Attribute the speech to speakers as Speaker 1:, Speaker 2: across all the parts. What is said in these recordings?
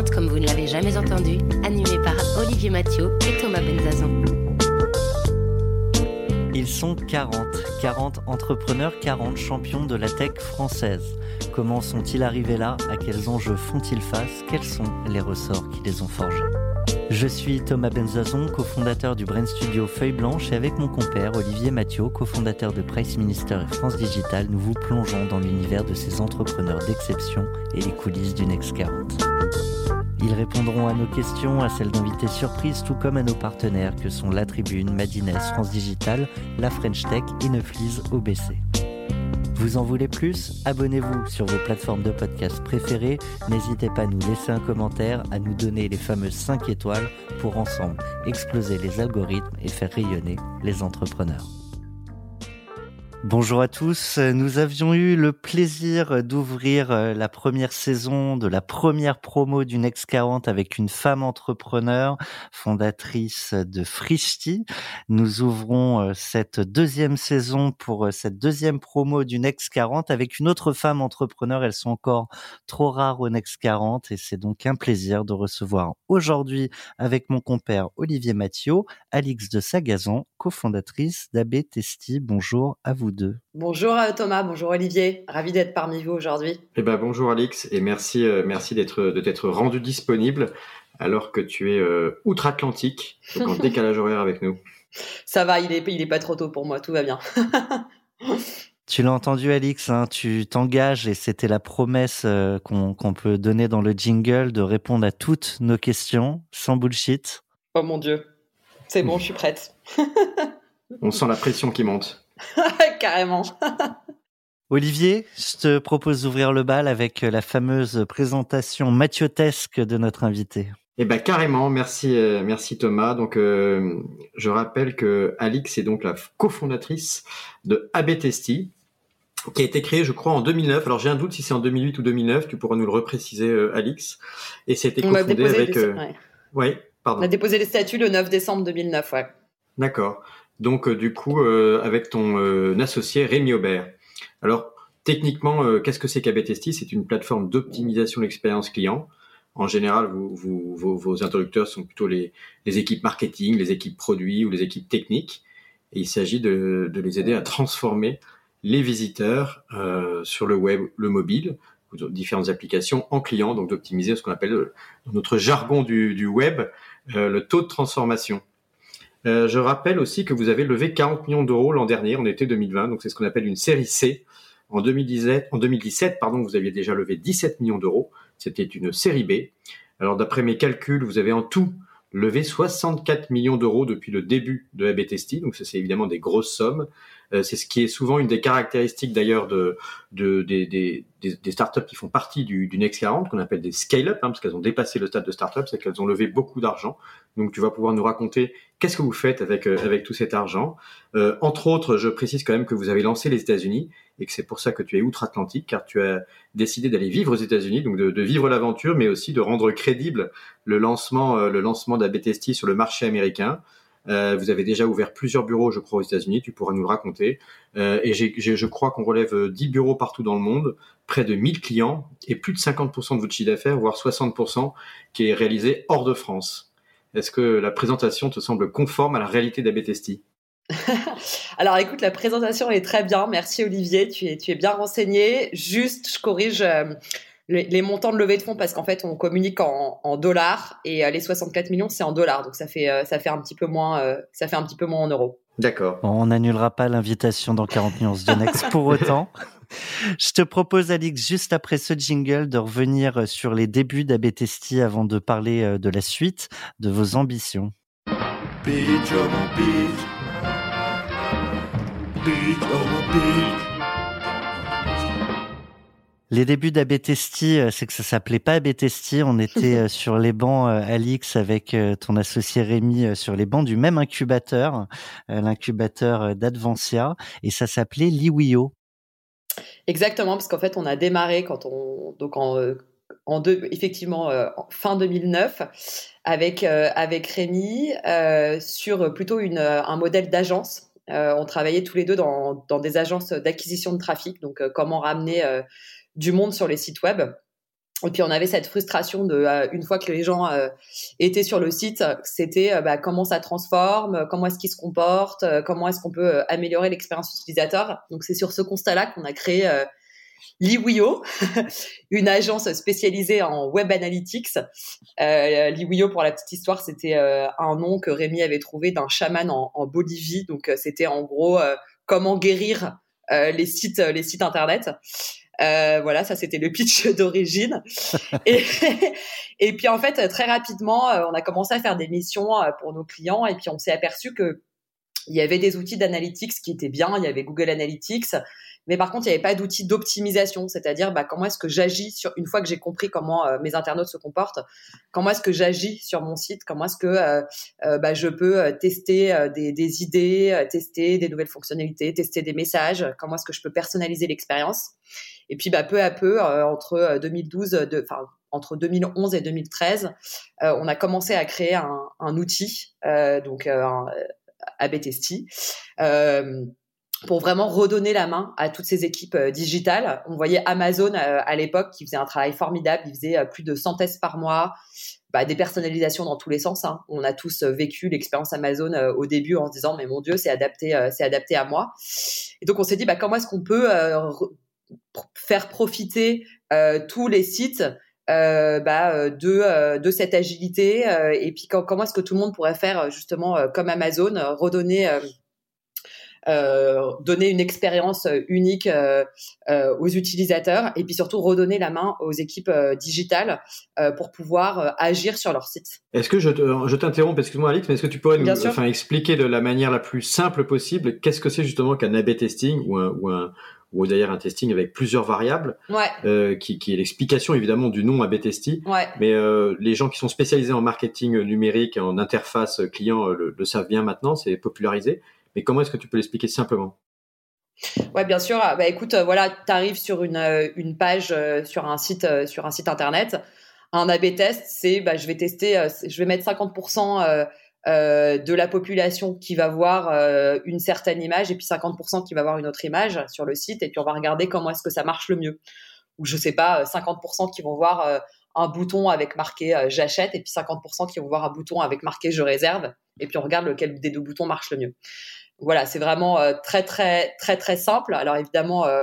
Speaker 1: 40 comme vous ne l'avez jamais entendu, animé par Olivier Mathieu et Thomas Benzazon.
Speaker 2: Ils sont 40, 40 entrepreneurs, 40 champions de la tech française. Comment sont-ils arrivés là? À quels enjeux font-ils face? Quels sont les ressorts qui les ont forgés? Je suis Thomas Benzazon, cofondateur du Brain Studio Feuille Blanche et avec mon compère Olivier Mathieu, cofondateur de Price Minister et France Digital, nous vous plongeons dans l'univers de ces entrepreneurs d'exception et les coulisses du Next 40. Ils répondront à nos questions, à celles d'invités surprises, tout comme à nos partenaires que sont La Tribune, Madines, France Digital, La French Tech et Neuflise OBC. Vous en voulez plus? Abonnez-vous sur vos plateformes de podcast préférées. N'hésitez pas à nous laisser un commentaire, à nous donner les fameuses 5 étoiles pour ensemble exploser les algorithmes et faire rayonner les entrepreneurs. Bonjour à tous. Nous avions eu le plaisir d'ouvrir euh, la première saison de la première promo du Next 40 avec une femme entrepreneur, fondatrice de Frishti. Nous ouvrons euh, cette deuxième saison pour euh, cette deuxième promo du Next 40 avec une autre femme entrepreneur. Elles sont encore trop rares au Next 40 et c'est donc un plaisir de recevoir aujourd'hui avec mon compère Olivier Mathieu, Alix de Sagazon, cofondatrice d'AB Testi. Bonjour à vous deux.
Speaker 3: Bonjour euh, Thomas, bonjour Olivier, ravi d'être parmi vous aujourd'hui.
Speaker 4: Eh ben bonjour Alix et merci euh, merci d'être de t'être rendu disponible alors que tu es euh, outre-Atlantique, donc en décalage horaire avec nous.
Speaker 3: Ça va, il est il est pas trop tôt pour moi, tout va bien.
Speaker 2: Tu l'as entendu, Alix, hein, tu t'engages et c'était la promesse qu'on peut donner dans le jingle de répondre à toutes nos questions sans bullshit.
Speaker 3: Oh mon dieu, c'est bon, je suis prête.
Speaker 4: On sent la pression qui monte.
Speaker 3: Carrément.
Speaker 2: Olivier, je te propose d'ouvrir le bal avec la fameuse présentation mathiotesque de notre invité.
Speaker 4: Eh ben carrément, merci, euh, merci Thomas. Donc euh, je rappelle que Alix est donc la cofondatrice de AB Testi, qui a été créée, je crois, en 2009. Alors j'ai un doute si c'est en 2008 ou 2009. Tu pourras nous le repréciser, euh, Alix. Et c'était cofondé avec.
Speaker 3: Oui, pardon. On a déposé les statuts le 9 décembre 2009, ouais.
Speaker 4: D'accord. Donc, euh, du coup, euh, avec ton euh, associé Rémi Aubert. Alors, techniquement, qu'est-ce que c'est qu'ABTST C'est une plateforme d'optimisation de l'expérience client. En général, vos, vos, interlocuteurs sont plutôt les, équipes marketing, les équipes produits ou les équipes techniques. Et il s'agit de, de, les aider à transformer les visiteurs sur le web, le mobile, ou différentes applications en clients, donc d'optimiser ce qu'on appelle dans notre jargon du, web le taux de transformation. Euh, je rappelle aussi que vous avez levé 40 millions d'euros l'an dernier, en été 2020, donc c'est ce qu'on appelle une série C. En 2017, en 2017 pardon, vous aviez déjà levé 17 millions d'euros. C'était une série B. Alors d'après mes calculs, vous avez en tout levé 64 millions d'euros depuis le début de ABTST, donc ça c'est évidemment des grosses sommes. Euh, c'est ce qui est souvent une des caractéristiques d'ailleurs de, de, des, des, des, startups qui font partie du, du Next 40, qu'on appelle des scale-up, hein, parce qu'elles ont dépassé le stade de startup, c'est qu'elles ont levé beaucoup d'argent. Donc tu vas pouvoir nous raconter qu'est-ce que vous faites avec, euh, avec tout cet argent? Euh, entre autres, je précise quand même que vous avez lancé les États-Unis et que c'est pour ça que tu es outre-Atlantique, car tu as décidé d'aller vivre aux États-Unis, donc de, de vivre l'aventure, mais aussi de rendre crédible le lancement, euh, le lancement d'ABTST sur le marché américain. Euh, vous avez déjà ouvert plusieurs bureaux, je crois, aux États-Unis. Tu pourras nous le raconter. Euh, et je crois qu'on relève 10 bureaux partout dans le monde, près de 1000 clients et plus de 50% de votre chiffre d'affaires, voire 60% qui est réalisé hors de France. Est-ce que la présentation te semble conforme à la réalité d'Abetesti
Speaker 3: Alors écoute, la présentation est très bien. Merci Olivier, tu es, tu es bien renseigné. Juste, je corrige. Euh, les, montants de levée de fonds parce qu'en fait on communique en, dollars et euh, les 64 millions c'est en dollars donc ça fait euh, ça fait un petit peu moins euh, ça fait un petit peu moins en euros.
Speaker 4: D'accord.
Speaker 2: on n'annulera pas l'invitation dans 40 nuances de Next pour autant. Je te propose, Alix, juste après ce jingle, de revenir sur les débuts d'Abetesti avant de parler de la suite, de vos ambitions. Beach, beach. Beach, les débuts d'Abetesti, euh, c'est que ça s'appelait pas Abetesti. On était euh, sur les bancs, euh, Alix, avec ton associé Rémi, sur les bancs du même incubateur, l'incubateur d'Advancia, et ça s'appelait Liwio.
Speaker 3: Exactement, parce qu'en fait, on a démarré quand on, donc en, en deux, effectivement, fin 2009, avec avec Rémi sur plutôt une, un modèle d'agence. on travaillait tous les deux dans, dans des agences d'acquisition de trafic, donc comment ramener du monde sur les sites web. Et puis on avait cette frustration de une fois que les gens étaient sur le site, c'était bah, comment ça transforme, comment est-ce qu'ils se comportent, comment est-ce qu'on peut améliorer l'expérience utilisateur. Donc c'est sur ce constat-là qu'on a créé Liwio, une agence spécialisée en web analytics. Euh, Liwio, pour la petite histoire, c'était euh, un nom que Rémi avait trouvé d'un chaman en, Bolivie. Donc, euh, c'était en gros euh, comment guérir les sites, les sites internet. Voilà, ça c'était le pitch d'origine. et, puis en fait, très rapidement, on a commencé à faire des missions pour nos clients et puis on s'est aperçu que il y avait des outils d'analytics qui étaient bien. Il y avait Google Analytics, mais par contre, il n'y avait pas d'outils d'optimisation, c'est-à-dire bah, comment est-ce que j'agis sur une fois que j'ai compris comment euh, mes internautes se comportent, comment est-ce que j'agis sur mon site, comment est-ce que euh, euh, bah, je peux tester des, idées, tester des nouvelles fonctionnalités, tester des messages, comment est-ce que je peux personnaliser l'expérience? Et puis bah, peu à peu, entre 2012, enfin entre 2011 et 2013, on a commencé à créer un, outil, donc un AB Testy, pour vraiment redonner la main à toutes ces équipes euh, digitales. On voyait Amazon euh, à l'époque qui faisait un travail formidable, il faisait euh, plus de 100 tests par mois, bah, des personnalisations dans tous les sens. Hein. On a tous vécu l'expérience Amazon au début en se disant mais mon Dieu c'est adapté, c'est adapté à moi. Et donc on s'est dit bah, comment est-ce qu'on peut faire profiter tous les sites bah, de, de cette agilité et puis comment est-ce que tout le monde pourrait faire justement comme Amazon, redonner euh, donner une expérience euh, unique euh, aux utilisateurs et puis surtout redonner la main aux équipes digitales pour pouvoir agir sur leur site.
Speaker 4: Est-ce que je, je t'interromps, excuse-moi Alix, mais est-ce que tu pourrais nous enfin, expliquer de la manière la plus simple possible qu'est-ce que c'est justement qu'un A/B testing ou un, ou un ou d'ailleurs un testing avec plusieurs variables,
Speaker 3: ouais.
Speaker 4: qui, qui, est l'explication évidemment du nom AB testing.
Speaker 3: Ouais.
Speaker 4: Mais euh, les gens qui sont spécialisés en marketing numérique, en interface client, le, le savent bien maintenant, c'est popularisé. Mais comment est-ce que tu peux l'expliquer simplement?
Speaker 3: Ouais, bien sûr. Bah, écoute, euh, voilà, tu arrives sur une, euh, une page euh, sur un site sur un site internet. Un A/B test, c'est bah, je vais tester, je vais mettre 50% de la population qui va voir une certaine image et puis 50% qui va voir une autre image sur le site et puis on va regarder comment est-ce que ça marche le mieux. Ou je sais pas, 50% qui vont voir un bouton avec marqué j'achète et puis 50% qui vont voir un bouton avec marqué je réserve et puis on regarde lequel des deux boutons marche le mieux voilà, c'est vraiment euh, très très très très simple. Alors évidemment, euh,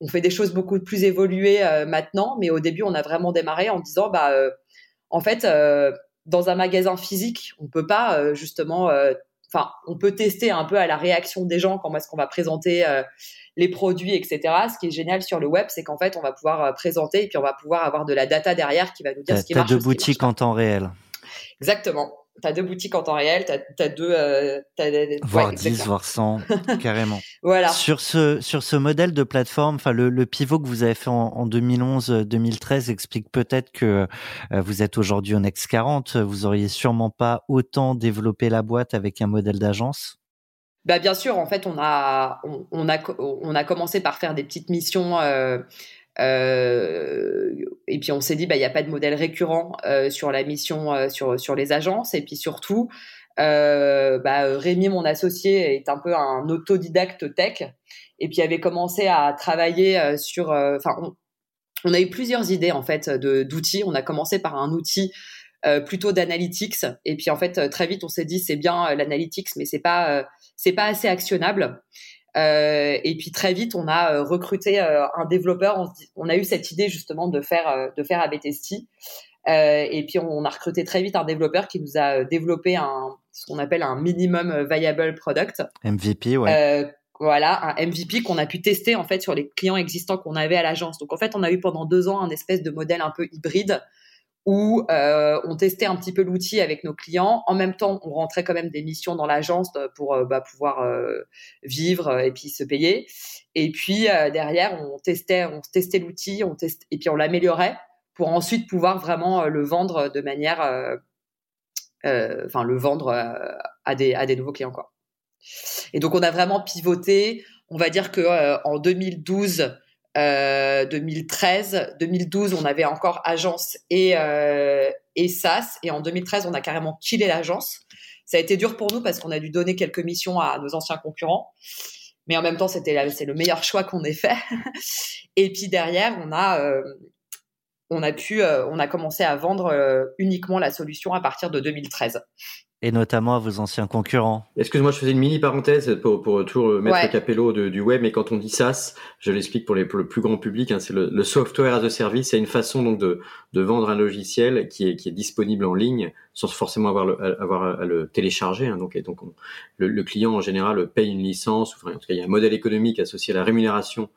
Speaker 3: on fait des choses beaucoup plus évoluées euh, maintenant, mais au début, on a vraiment démarré en disant, bah, en fait, dans un magasin physique, on peut pas justement, enfin, on peut tester un peu à la réaction des gens comment est-ce qu'on va présenter les produits, etc. Ce qui est génial sur le web, c'est qu'en fait, on va pouvoir présenter et puis on va pouvoir avoir de la data derrière qui va nous dire ce qui marche.
Speaker 2: T'as deux boutiques en temps réel.
Speaker 3: Exactement tu as deux boutiques en temps réel, tu as, deux... Euh,
Speaker 2: voire 10, voire 100, carrément.
Speaker 3: Voilà.
Speaker 2: Sur ce, sur ce modèle de plateforme, enfin le, le, pivot que vous avez fait en, en 2011-2013 explique peut-être que euh, vous êtes aujourd'hui au Next 40. Vous auriez sûrement pas autant développé la boîte avec un modèle d'agence?
Speaker 3: Bah bien sûr, en fait, on a, on, a, on a commencé par faire des petites missions euh, euh, et puis on s'est dit, bah, il n'y a pas de modèle récurrent euh, sur la mission, euh, sur, sur les agences. Et puis surtout, bah, Rémi, mon associé, est un peu un autodidacte tech. Et puis avait commencé à travailler sur. Enfin, on, on, a eu plusieurs idées en fait d'outils. On a commencé par un outil plutôt d'analytics. Et puis en fait, très vite, on s'est dit c'est bien l'analytics, mais c'est pas c'est pas assez actionnable. Euh, et puis très vite, on a euh, recruté euh, un développeur. On, on, a eu cette idée justement de faire de faire AB Testy. et puis on, a recruté très vite un développeur qui nous a développé un ce qu'on appelle un minimum viable product.
Speaker 2: MVP, ouais.
Speaker 3: voilà, un MVP qu'on a pu tester en fait sur les clients existants qu'on avait à l'agence. Donc en fait, on a eu pendant deux ans un espèce de modèle un peu hybride où euh, on testait un petit peu l'outil avec nos clients. En même temps, on rentrait quand même des missions dans l'agence pour euh, bah, pouvoir euh, vivre et puis se payer. Et puis derrière, on testait, on testait l'outil, on testait, et puis on l'améliorait pour ensuite pouvoir vraiment le vendre de manière, enfin le vendre à des à des nouveaux clients quoi. Et donc on a vraiment pivoté. On va dire que en 2012 2013, euh, 2012, on avait encore agence et, euh, et SaaS. Et en 2013, on a carrément killé l'agence. Ça a été dur pour nous parce qu'on a dû donner quelques missions à nos anciens concurrents. Mais en même temps, c'était c'est le meilleur choix qu'on ait fait. et puis derrière, on a, euh, on a pu, on a commencé à vendre uniquement la solution à partir de 2013
Speaker 2: et notamment à vos anciens concurrents.
Speaker 4: Excuse-moi, je faisais une mini parenthèse pour, pour toujours mettre capello du web, mais quand on dit SaaS, je l'explique pour, les, pour le plus grand public, hein, c'est le, software as a service, c'est une façon donc de, de vendre un logiciel qui est, qui est disponible en ligne sans forcément avoir, le, avoir à le télécharger. Hein, donc, et donc le, client en général paye une licence, en tout cas il y a un modèle économique associé à la rémunération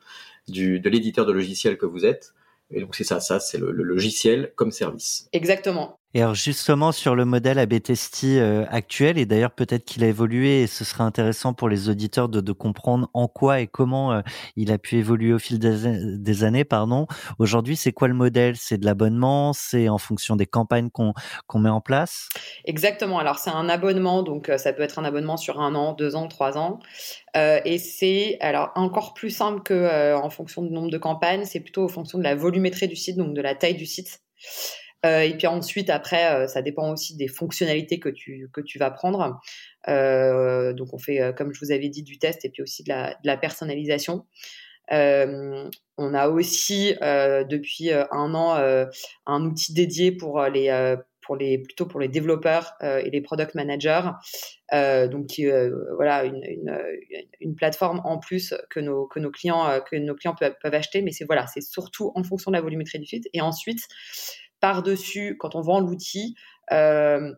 Speaker 4: du, de l'éditeur de logiciel que vous êtes. Et donc c'est ça, ça c'est le, logiciel comme service.
Speaker 3: Exactement.
Speaker 2: Et alors justement sur le modèle AB Testi euh, actuel, et d'ailleurs peut-être qu'il a évolué, et ce serait intéressant pour les auditeurs de, de comprendre en quoi et comment euh, il a pu évoluer au fil des, des années. Pardon. Aujourd'hui, c'est quoi le modèle? C'est de l'abonnement? C'est en fonction des campagnes qu'on qu'on met en place?
Speaker 3: Exactement. Alors c'est un abonnement, donc euh, ça peut être un abonnement sur un an, deux ans, trois ans. Euh, et c'est alors encore plus simple que en fonction du nombre de campagnes, c'est plutôt en fonction de la volumétrie du site, donc de la taille du site. Euh, et puis ensuite, après, euh, ça dépend aussi des fonctionnalités que tu, que tu vas prendre. Euh, donc on fait, comme je vous avais dit, du test et puis aussi de la, personnalisation. on a aussi depuis un an un outil dédié pour les pour les plutôt pour les développeurs et les product managers donc voilà une, une, plateforme en plus que nos que nos clients que nos clients peuvent, acheter mais c'est voilà c'est surtout en fonction de la volumétrie du site et ensuite par-dessus, quand on vend l'outil, euh,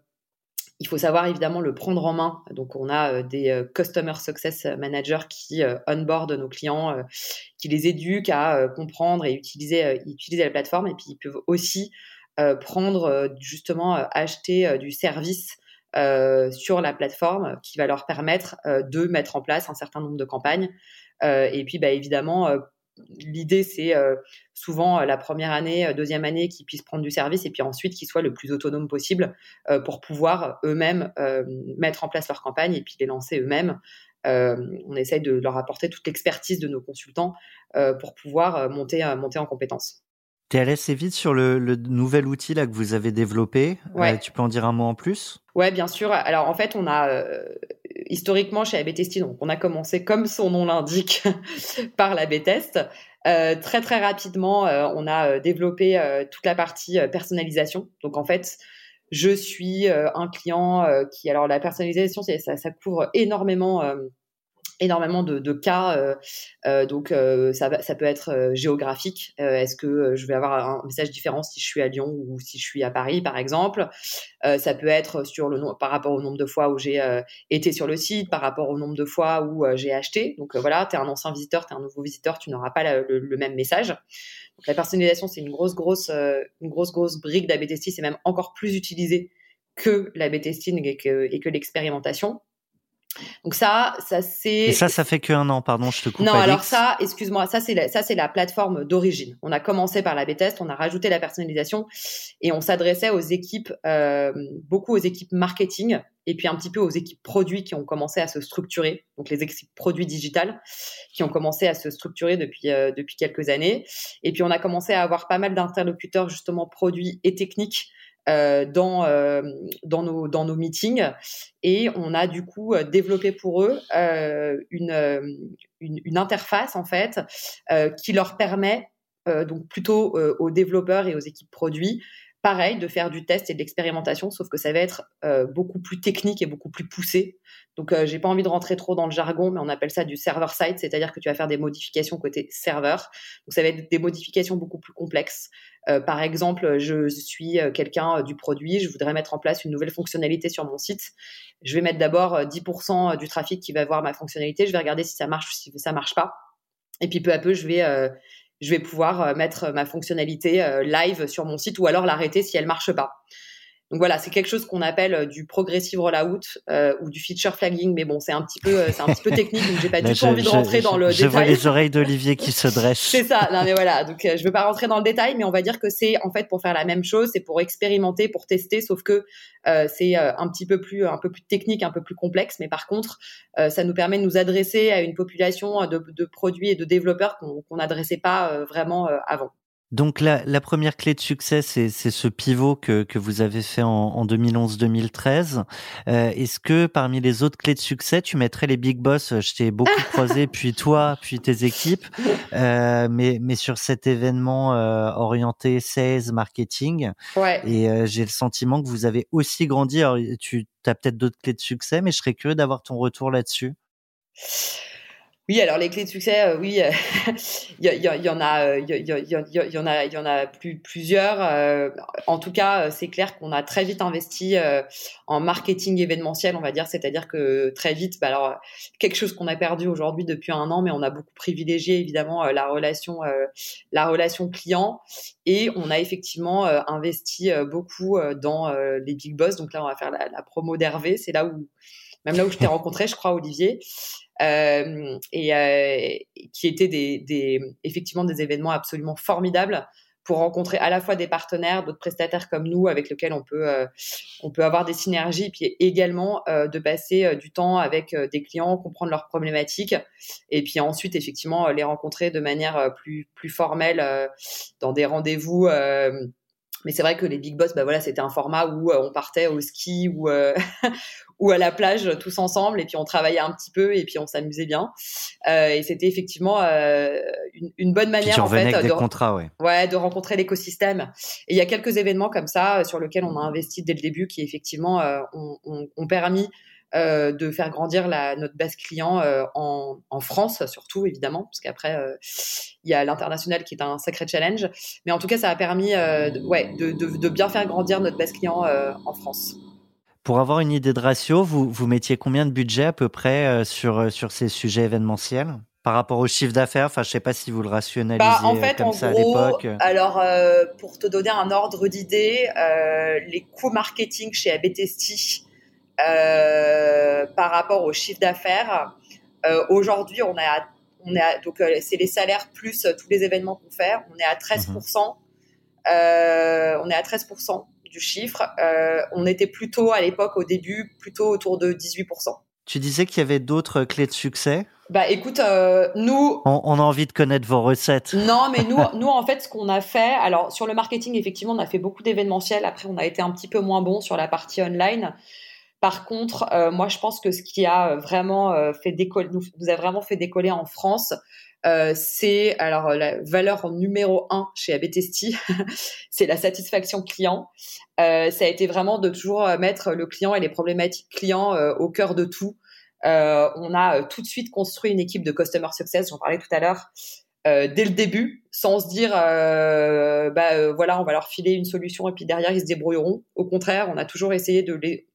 Speaker 3: il faut savoir évidemment le prendre en main. Donc, on a euh, des euh, Customer Success Managers qui onboard nos clients, qui les éduquent à comprendre et utiliser, utiliser la plateforme. Et puis, ils peuvent aussi prendre, justement, acheter du service sur la plateforme qui va leur permettre de mettre en place un certain nombre de campagnes. et puis, bah, évidemment, l'idée, c'est euh, souvent euh, la première année, euh, deuxième année, qu'ils puissent prendre du service et puis ensuite qu'ils soient le plus autonomes possible pour pouvoir eux-mêmes mettre en place leur campagne et puis les lancer eux-mêmes. on essaye de leur apporter toute l'expertise de nos consultants pour pouvoir monter, monter en compétences.
Speaker 2: Tu es allé assez vite sur le, nouvel outil là que vous avez développé. tu peux en dire un mot en plus?
Speaker 3: Ouais, bien sûr. Alors en fait, on a historiquement chez AB Testing, donc on a commencé comme son nom l'indique par l'AB Test. Euh, très très rapidement, euh, on a euh, développé toute la partie personnalisation. Donc en fait, je suis un client qui, alors la personnalisation, ça, ça couvre énormément énormément de, de cas. Euh, euh, donc, euh, ça, ça peut être géographique. Est-ce que je vais avoir un message différent si je suis à Lyon ou si je suis à Paris, par exemple? Ça peut être sur le par rapport au nombre de fois où j'ai été sur le site, par rapport au nombre de fois où j'ai acheté. Donc voilà, tu es un ancien visiteur, tu es un nouveau visiteur, tu n'auras pas le, même message. Donc la personnalisation, c'est une grosse, grosse, une grosse, grosse brique d'AB testing. C'est même encore plus utilisé que l'AB testing et que, et que l'expérimentation. Donc ça, ça c'est.
Speaker 2: Et ça, ça fait qu'un an, pardon, je te coupe.
Speaker 3: Non, alors ça, excuse-moi, ça c'est la, ça c'est la plateforme d'origine. On a commencé par la B-test, on a rajouté la personnalisation et on s'adressait aux équipes, euh, beaucoup aux équipes marketing et puis un petit peu aux équipes produits qui ont commencé à se structurer. Donc les équipes produits digitales qui ont commencé à se structurer depuis euh, depuis quelques années. Et puis on a commencé à avoir pas mal d'interlocuteurs justement produits et techniques dans, euh, dans, nos, meetings. Et on a du coup euh, développé pour eux une, interface, en fait, qui leur permet, donc plutôt aux développeurs et aux équipes produits, pareil, de faire du test et de l'expérimentation, sauf que ça va être beaucoup plus technique et beaucoup plus poussé. Donc, euh, j'ai pas envie de rentrer trop dans le jargon, mais on appelle ça du server side, c'est-à-dire que tu vas faire des modifications côté serveur. Donc, ça va être des modifications beaucoup plus complexes. Euh, par exemple, je suis quelqu'un du produit, je voudrais mettre en place une nouvelle fonctionnalité sur mon site. Je vais mettre d'abord 10% du trafic qui va voir ma fonctionnalité. Je vais regarder si ça marche ou si ça marche pas. Et puis peu à peu, je vais je vais pouvoir euh, mettre ma fonctionnalité euh, live sur mon site ou alors l'arrêter si elle marche pas. Donc voilà, c'est quelque chose qu'on appelle euh, du progressive rollout euh, ou du feature flagging, mais bon, c'est un petit peu, euh, c'est un petit peu technique, donc j'ai pas du tout envie de rentrer dans le
Speaker 2: je
Speaker 3: détail.
Speaker 2: Je vois les oreilles d'Olivier qui se dressent.
Speaker 3: c'est ça, non mais voilà, donc je veux pas rentrer dans le détail, mais on va dire que c'est en fait pour faire la même chose, c'est pour expérimenter, pour tester, sauf que euh, c'est un petit peu plus, un peu plus technique, un peu plus complexe, mais par contre, ça nous permet de nous adresser à une population de, de produits et de développeurs qu'on qu'on n'adressait pas vraiment avant.
Speaker 2: Donc la, la, première clé de succès, c'est ce pivot que, que, vous avez fait en, en 2011-2013. Euh, Est-ce que parmi les autres clés de succès, tu mettrais les big boss? Je t'ai beaucoup croisé, puis toi, puis tes équipes, euh, mais, mais sur cet événement euh, orienté sales, marketing.
Speaker 3: Ouais.
Speaker 2: Et euh, j'ai le sentiment que vous avez aussi grandi. Alors, tu as peut-être d'autres clés de succès, mais je serais curieux d'avoir ton retour là-dessus.
Speaker 3: Oui, alors les clés de succès, euh, oui, il y, y, y, en a, il y, y, en a, il y en a plus, plusieurs. Euh, en tout cas, c'est clair qu'on a très vite investi euh, en marketing événementiel, on va dire, c'est-à-dire que très vite, bah, alors quelque chose qu'on a perdu aujourd'hui depuis un an, mais on a beaucoup privilégié évidemment la relation, la relation client, et on a effectivement investi beaucoup dans les big boss. Donc là, on va faire la, la promo d'Hervé, c'est là où même là où je t'ai rencontré, je crois, Olivier euh, et euh, qui étaient des, effectivement des événements absolument formidables pour rencontrer à la fois des partenaires, d'autres prestataires comme nous avec lesquels on peut euh, on peut avoir des synergies, puis également de passer du temps avec des clients, comprendre leurs problématiques, et puis ensuite effectivement les rencontrer de manière plus plus formelle dans des rendez-vous mais c'est vrai que les big boss, bah voilà, c'était un format où on partait au ski ou ou à la plage tous ensemble, et puis on travaillait un petit peu, et puis on s'amusait bien. Euh, et c'était effectivement euh, une, une, bonne manière en fait
Speaker 2: de,
Speaker 3: contrats,
Speaker 2: ouais.
Speaker 3: ouais, de rencontrer l'écosystème. Et il y a quelques événements comme ça sur lesquels on a investi dès le début, qui effectivement ont, ont, ont permis euh, de faire grandir la, notre base client euh, en, en, France, surtout évidemment, parce qu'après euh, il y a l'international qui est un sacré challenge. Mais en tout cas, ça a permis de, ouais, de, de, de, bien faire grandir notre base client en France.
Speaker 2: Pour avoir une idée de ratio, vous, vous mettiez combien de budget à peu près sur, sur ces sujets événementiels par rapport au chiffre d'affaires? Enfin, je sais pas si vous le rationalisez bah, en fait, comme en ça gros, à l'époque.
Speaker 3: Alors, euh, pour te donner un ordre d'idée, euh, les coûts marketing chez ABTST euh, par rapport au chiffre d'affaires. Euh, aujourd'hui, on est à, on est à, donc euh, c'est les salaires plus tous les événements qu'on fait. On est à 13 mhm. on est à 13 du chiffre. on était plutôt à l'époque, au début, plutôt autour de 18%
Speaker 2: tu disais qu'il y avait d'autres clés de succès?
Speaker 3: Bah écoute, euh, nous,
Speaker 2: on, on, a envie de connaître vos recettes.
Speaker 3: Non, mais nous, nous en fait, ce qu'on a fait, alors sur le marketing, effectivement, on a fait beaucoup d'événementiels. Après, on a été un petit peu moins bon sur la partie online. Par contre, euh, moi, je pense que ce qui a vraiment euh, fait décoller, nous, nous, a vraiment fait décoller en France, euh, c'est alors la valeur numéro un chez Abetesti, c'est la satisfaction client. Euh, ça a été vraiment de toujours mettre le client et les problématiques clients euh, au cœur de tout. on a tout de suite construit une équipe de customer success, j'en parlais tout à l'heure, dès le début, sans se dire, bah voilà, on va leur filer une solution et puis derrière ils se débrouilleront. Au contraire, on a toujours essayé de les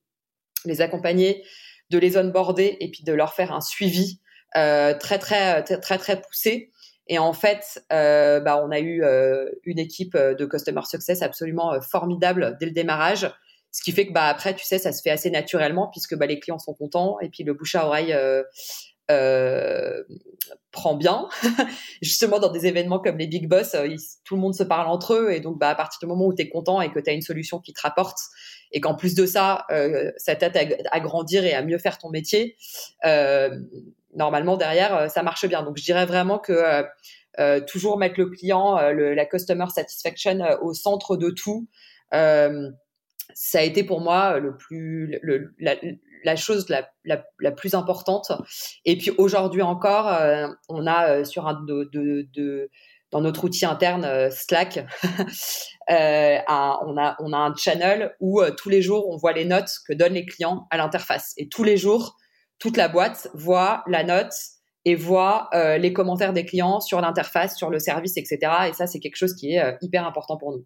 Speaker 3: les accompagner, de les onboarder et puis de leur faire un suivi euh, très très très très très poussé. Et en fait, euh, bah, on a eu euh, une équipe de customer success absolument euh, formidable dès le démarrage, ce qui fait que bah après, tu sais, ça se fait assez naturellement puisque bah, les clients sont contents et puis le bouche à oreille euh, euh, prend bien. Justement, dans des événements comme les Big Boss, euh, tout le monde se parle entre eux. Et donc, bah, à partir du moment où tu es content et que tu as une solution qui te rapporte, et qu'en plus de ça, euh, ça t'aide à, grandir et à mieux faire ton métier, euh, normalement, derrière, euh, ça marche bien. Donc, je dirais vraiment que toujours mettre le client, le, la customer satisfaction au centre de tout, ça a été pour moi le plus, le, la, la chose la, la, la, plus importante. Et puis aujourd'hui encore, euh, on a euh, sur un de, de, de, dans notre outil interne euh, Slack, un, on a on a un channel où tous les jours on voit les notes que donnent les clients à l'interface. Et tous les jours, toute la boîte voit la note et voit les commentaires des clients sur l'interface, sur le service, etc. Et ça, c'est quelque chose qui est hyper important pour nous.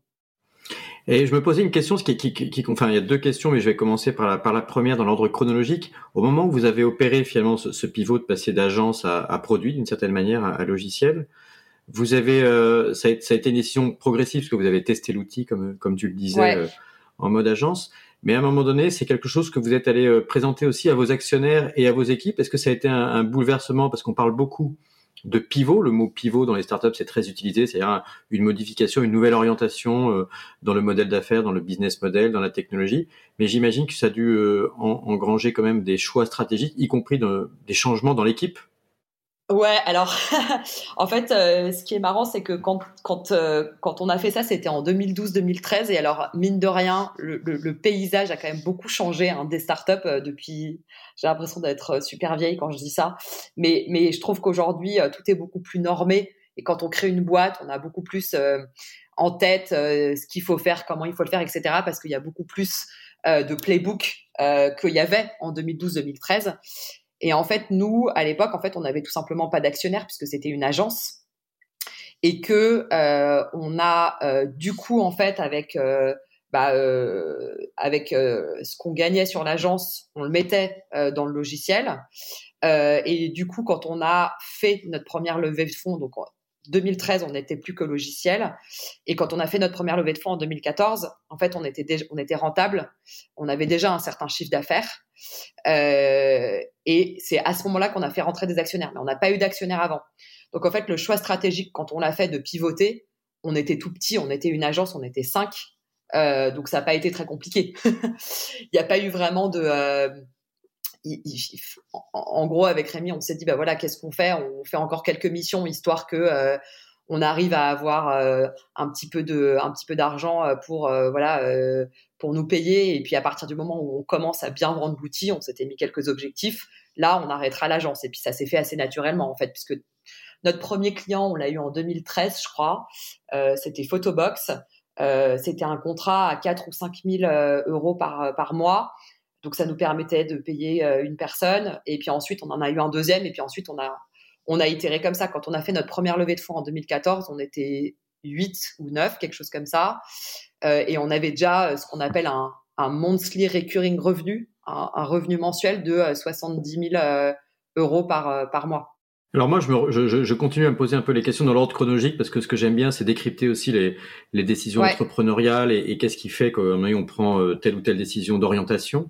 Speaker 4: Et je me posais une question, qui, qui, qui, enfin, il y a deux questions, mais je vais commencer par la, par la première dans l'ordre chronologique. Au moment où vous avez opéré finalement ce, ce pivot de passer d'agence à, à, produit, d'une certaine manière, à, à, logiciel, vous avez, euh, ça, a, ça, a, été une décision progressive parce que vous avez testé l'outil, comme, comme tu le disais, ouais. euh, en mode agence. Mais à un moment donné, c'est quelque chose que vous êtes allé euh, présenter aussi à vos actionnaires et à vos équipes. Est-ce que ça a été un, bouleversement? Parce qu'on parle beaucoup de pivot. Le mot pivot dans les startups, c'est très utilisé, c'est-à-dire une modification, une nouvelle orientation euh, dans le modèle d'affaires, dans le business model, dans la technologie. Mais j'imagine que ça a dû euh, engranger quand même des choix stratégiques, y compris de, des changements dans l'équipe.
Speaker 3: Ouais, alors en fait, euh, ce qui est marrant, c'est que quand quand euh, quand on a fait ça, c'était en 2012-2013, et alors mine de rien, le, le, paysage a quand même beaucoup changé hein, des startups euh, depuis. J'ai l'impression d'être super vieille quand je dis ça, mais mais je trouve qu'aujourd'hui tout est beaucoup plus normé, et quand on crée une boîte, on a beaucoup plus en tête ce qu'il faut faire, comment il faut le faire, etc. Parce qu'il y a beaucoup plus de playbook qu'il y avait en 2012-2013. Et en fait, nous, à l'époque, en fait, on n'avait tout simplement pas d'actionnaire puisque c'était une agence et que euh, on a euh, du coup en fait avec euh, bah, avec ce qu'on gagnait sur l'agence, on le mettait dans le logiciel. et du coup, quand on a fait notre première levée de fonds, donc 2013, on n'était plus que logiciel. Et quand on a fait notre première levée de fonds en 2014, en fait, on était, on était rentable. On avait déjà un certain chiffre d'affaires. Euh, et c'est à ce moment-là qu'on a fait rentrer des actionnaires. Mais on n'a pas eu d'actionnaires avant. Donc, en fait, le choix stratégique, quand on l'a fait de pivoter, on était tout petit, on était une agence, on était cinq. Euh, donc, ça n'a pas été très compliqué. Il n'y a pas eu vraiment de. Euh, en gros, avec Rémi, on s'est dit, bah voilà, qu'est-ce qu'on fait? On fait encore quelques missions histoire que euh, on arrive à avoir euh, un petit peu de, un petit peu d'argent euh, pour voilà, pour nous payer. Et puis à partir du moment où on commence à bien vendre l'outil, on s'était mis quelques objectifs. Là, on arrêtera l'agence. Et puis ça s'est fait assez naturellement en fait, puisque notre premier client, on l'a eu en 2013, je crois. C'était Photobox. C'était un contrat à 4 ou 5 000 euros par, par mois. Donc ça nous permettait de payer euh, une personne et puis ensuite on en a eu un deuxième et puis ensuite on a on a itéré comme ça. Quand on a fait notre première levée de fonds en 2014, on était 8 ou 9, quelque chose comme ça. Euh, et on avait déjà euh, ce qu'on appelle un, monthly recurring revenu, un, un revenu mensuel de 70 000 euros par, par mois.
Speaker 4: Alors moi, je, me, je, je, continue à me poser un peu les questions dans l'ordre chronologique parce que ce que j'aime bien, c'est décrypter aussi les, les décisions entrepreneuriales et, et qu'est-ce qui fait qu'on prend euh, telle ou telle décision d'orientation.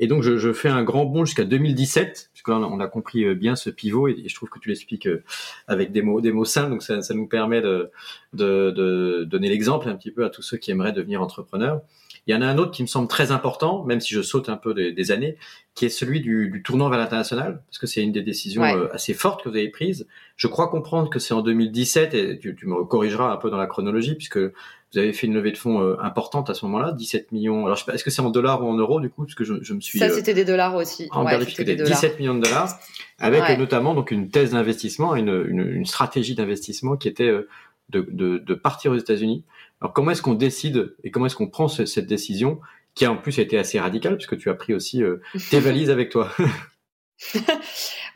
Speaker 4: Et donc, je, je, fais un grand bond jusqu'à 2017, puisque là, on a compris euh, bien ce pivot et, je trouve que tu l'expliques euh, avec des mots, des mots simples. Donc, ça, ça nous permet de, de, de donner l'exemple un petit peu à tous ceux qui aimeraient devenir entrepreneurs. Il y en a un autre qui me semble très important, même si je saute un peu des, années, qui est celui du, du tournant vers l'international, parce que c'est une des décisions euh, assez fortes que vous avez prises. Je crois comprendre que c'est en 2017, et tu, me corrigeras un peu dans la chronologie, puisque vous avez fait une levée de fonds euh, importante à ce moment-là, 17 millions. Alors, je sais pas, est-ce que c'est en dollars ou en euros, du coup, parce que je, je me suis...
Speaker 3: Ça, euh, c'était des dollars aussi.
Speaker 4: En ouais, des 17 millions de dollars, avec notamment donc une thèse d'investissement, une, une, une stratégie d'investissement qui était de, de, de partir aux États-Unis. Alors comment est-ce qu'on décide et comment est-ce qu'on prend cette décision qui a en plus été assez radicale puisque tu as pris aussi euh, tes valises avec toi?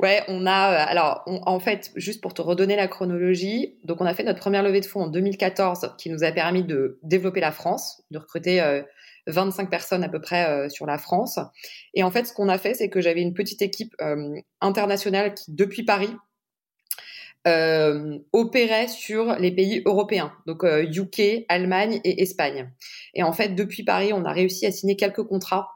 Speaker 3: Ouais, on a euh, alors en fait juste pour te redonner la chronologie, donc on a fait notre première levée de fonds en 2014 qui nous a permis de développer la France, de recruter 25 euh, personnes à peu près sur la France. Et en fait, ce qu'on a fait, c'est que j'avais une petite équipe internationale qui depuis Paris euh, sur les pays européens, donc UK, euh, Allemagne et Espagne. Et en fait, depuis Paris, on a réussi à signer quelques contrats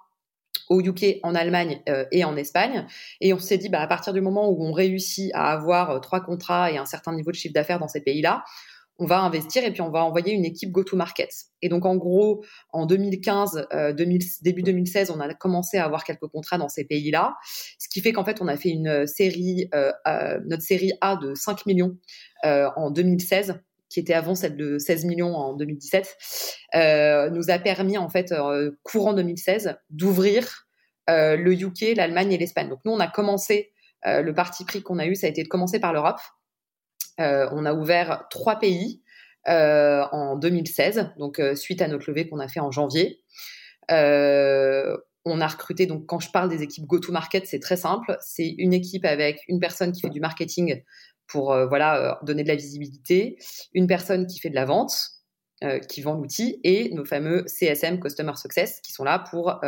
Speaker 3: au UK, en Allemagne euh, et en Espagne. Et on s'est dit, bah, à partir du moment où on réussit à avoir trois contrats et un certain niveau de chiffre d'affaires dans ces pays-là, on va investir et puis on va envoyer une équipe go-to-market. Et donc en gros, en 2015, euh, début 2016, on a commencé à avoir quelques contrats dans ces pays-là, ce qui fait qu'en fait on a fait une série, euh, euh, notre série A de 5 millions en 2016 qui était avant celle de 16 millions en 2017, nous a permis en fait courant 2016 d'ouvrir le UK, l'Allemagne et l'Espagne. Donc nous on a commencé le parti pris qu'on a eu, ça a été de commencer par l'Europe. Euh, on a ouvert trois pays euh, en 2016, donc euh, suite à notre levée qu'on a fait en janvier. on a recruté, donc quand je parle des équipes go-to-market, c'est très simple. C'est une équipe avec une personne qui fait du marketing pour voilà donner de la visibilité, une personne qui fait de la vente, qui vend l'outil, et nos fameux CSM, Customer Success, qui sont là pour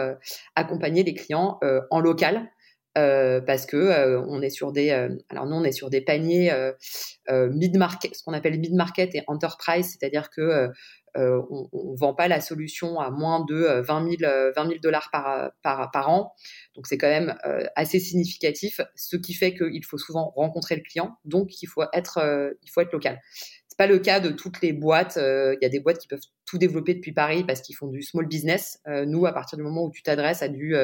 Speaker 3: accompagner les clients en local euh, parce que euh, on est sur des euh, alors nous on est sur des paniers mid market ce qu'on appelle mid market et enterprise c'est-à-dire que on, on vend pas la solution à moins de 20 000 20 dollars par, par par an. Donc c'est quand même assez significatif ce qui fait qu'il faut souvent rencontrer le client. Donc il faut être il faut être local. C'est pas le cas de toutes les boîtes il y a des boîtes qui peuvent tout développer depuis Paris parce qu'ils font du small business. Nous à partir du moment où tu t'adresses à du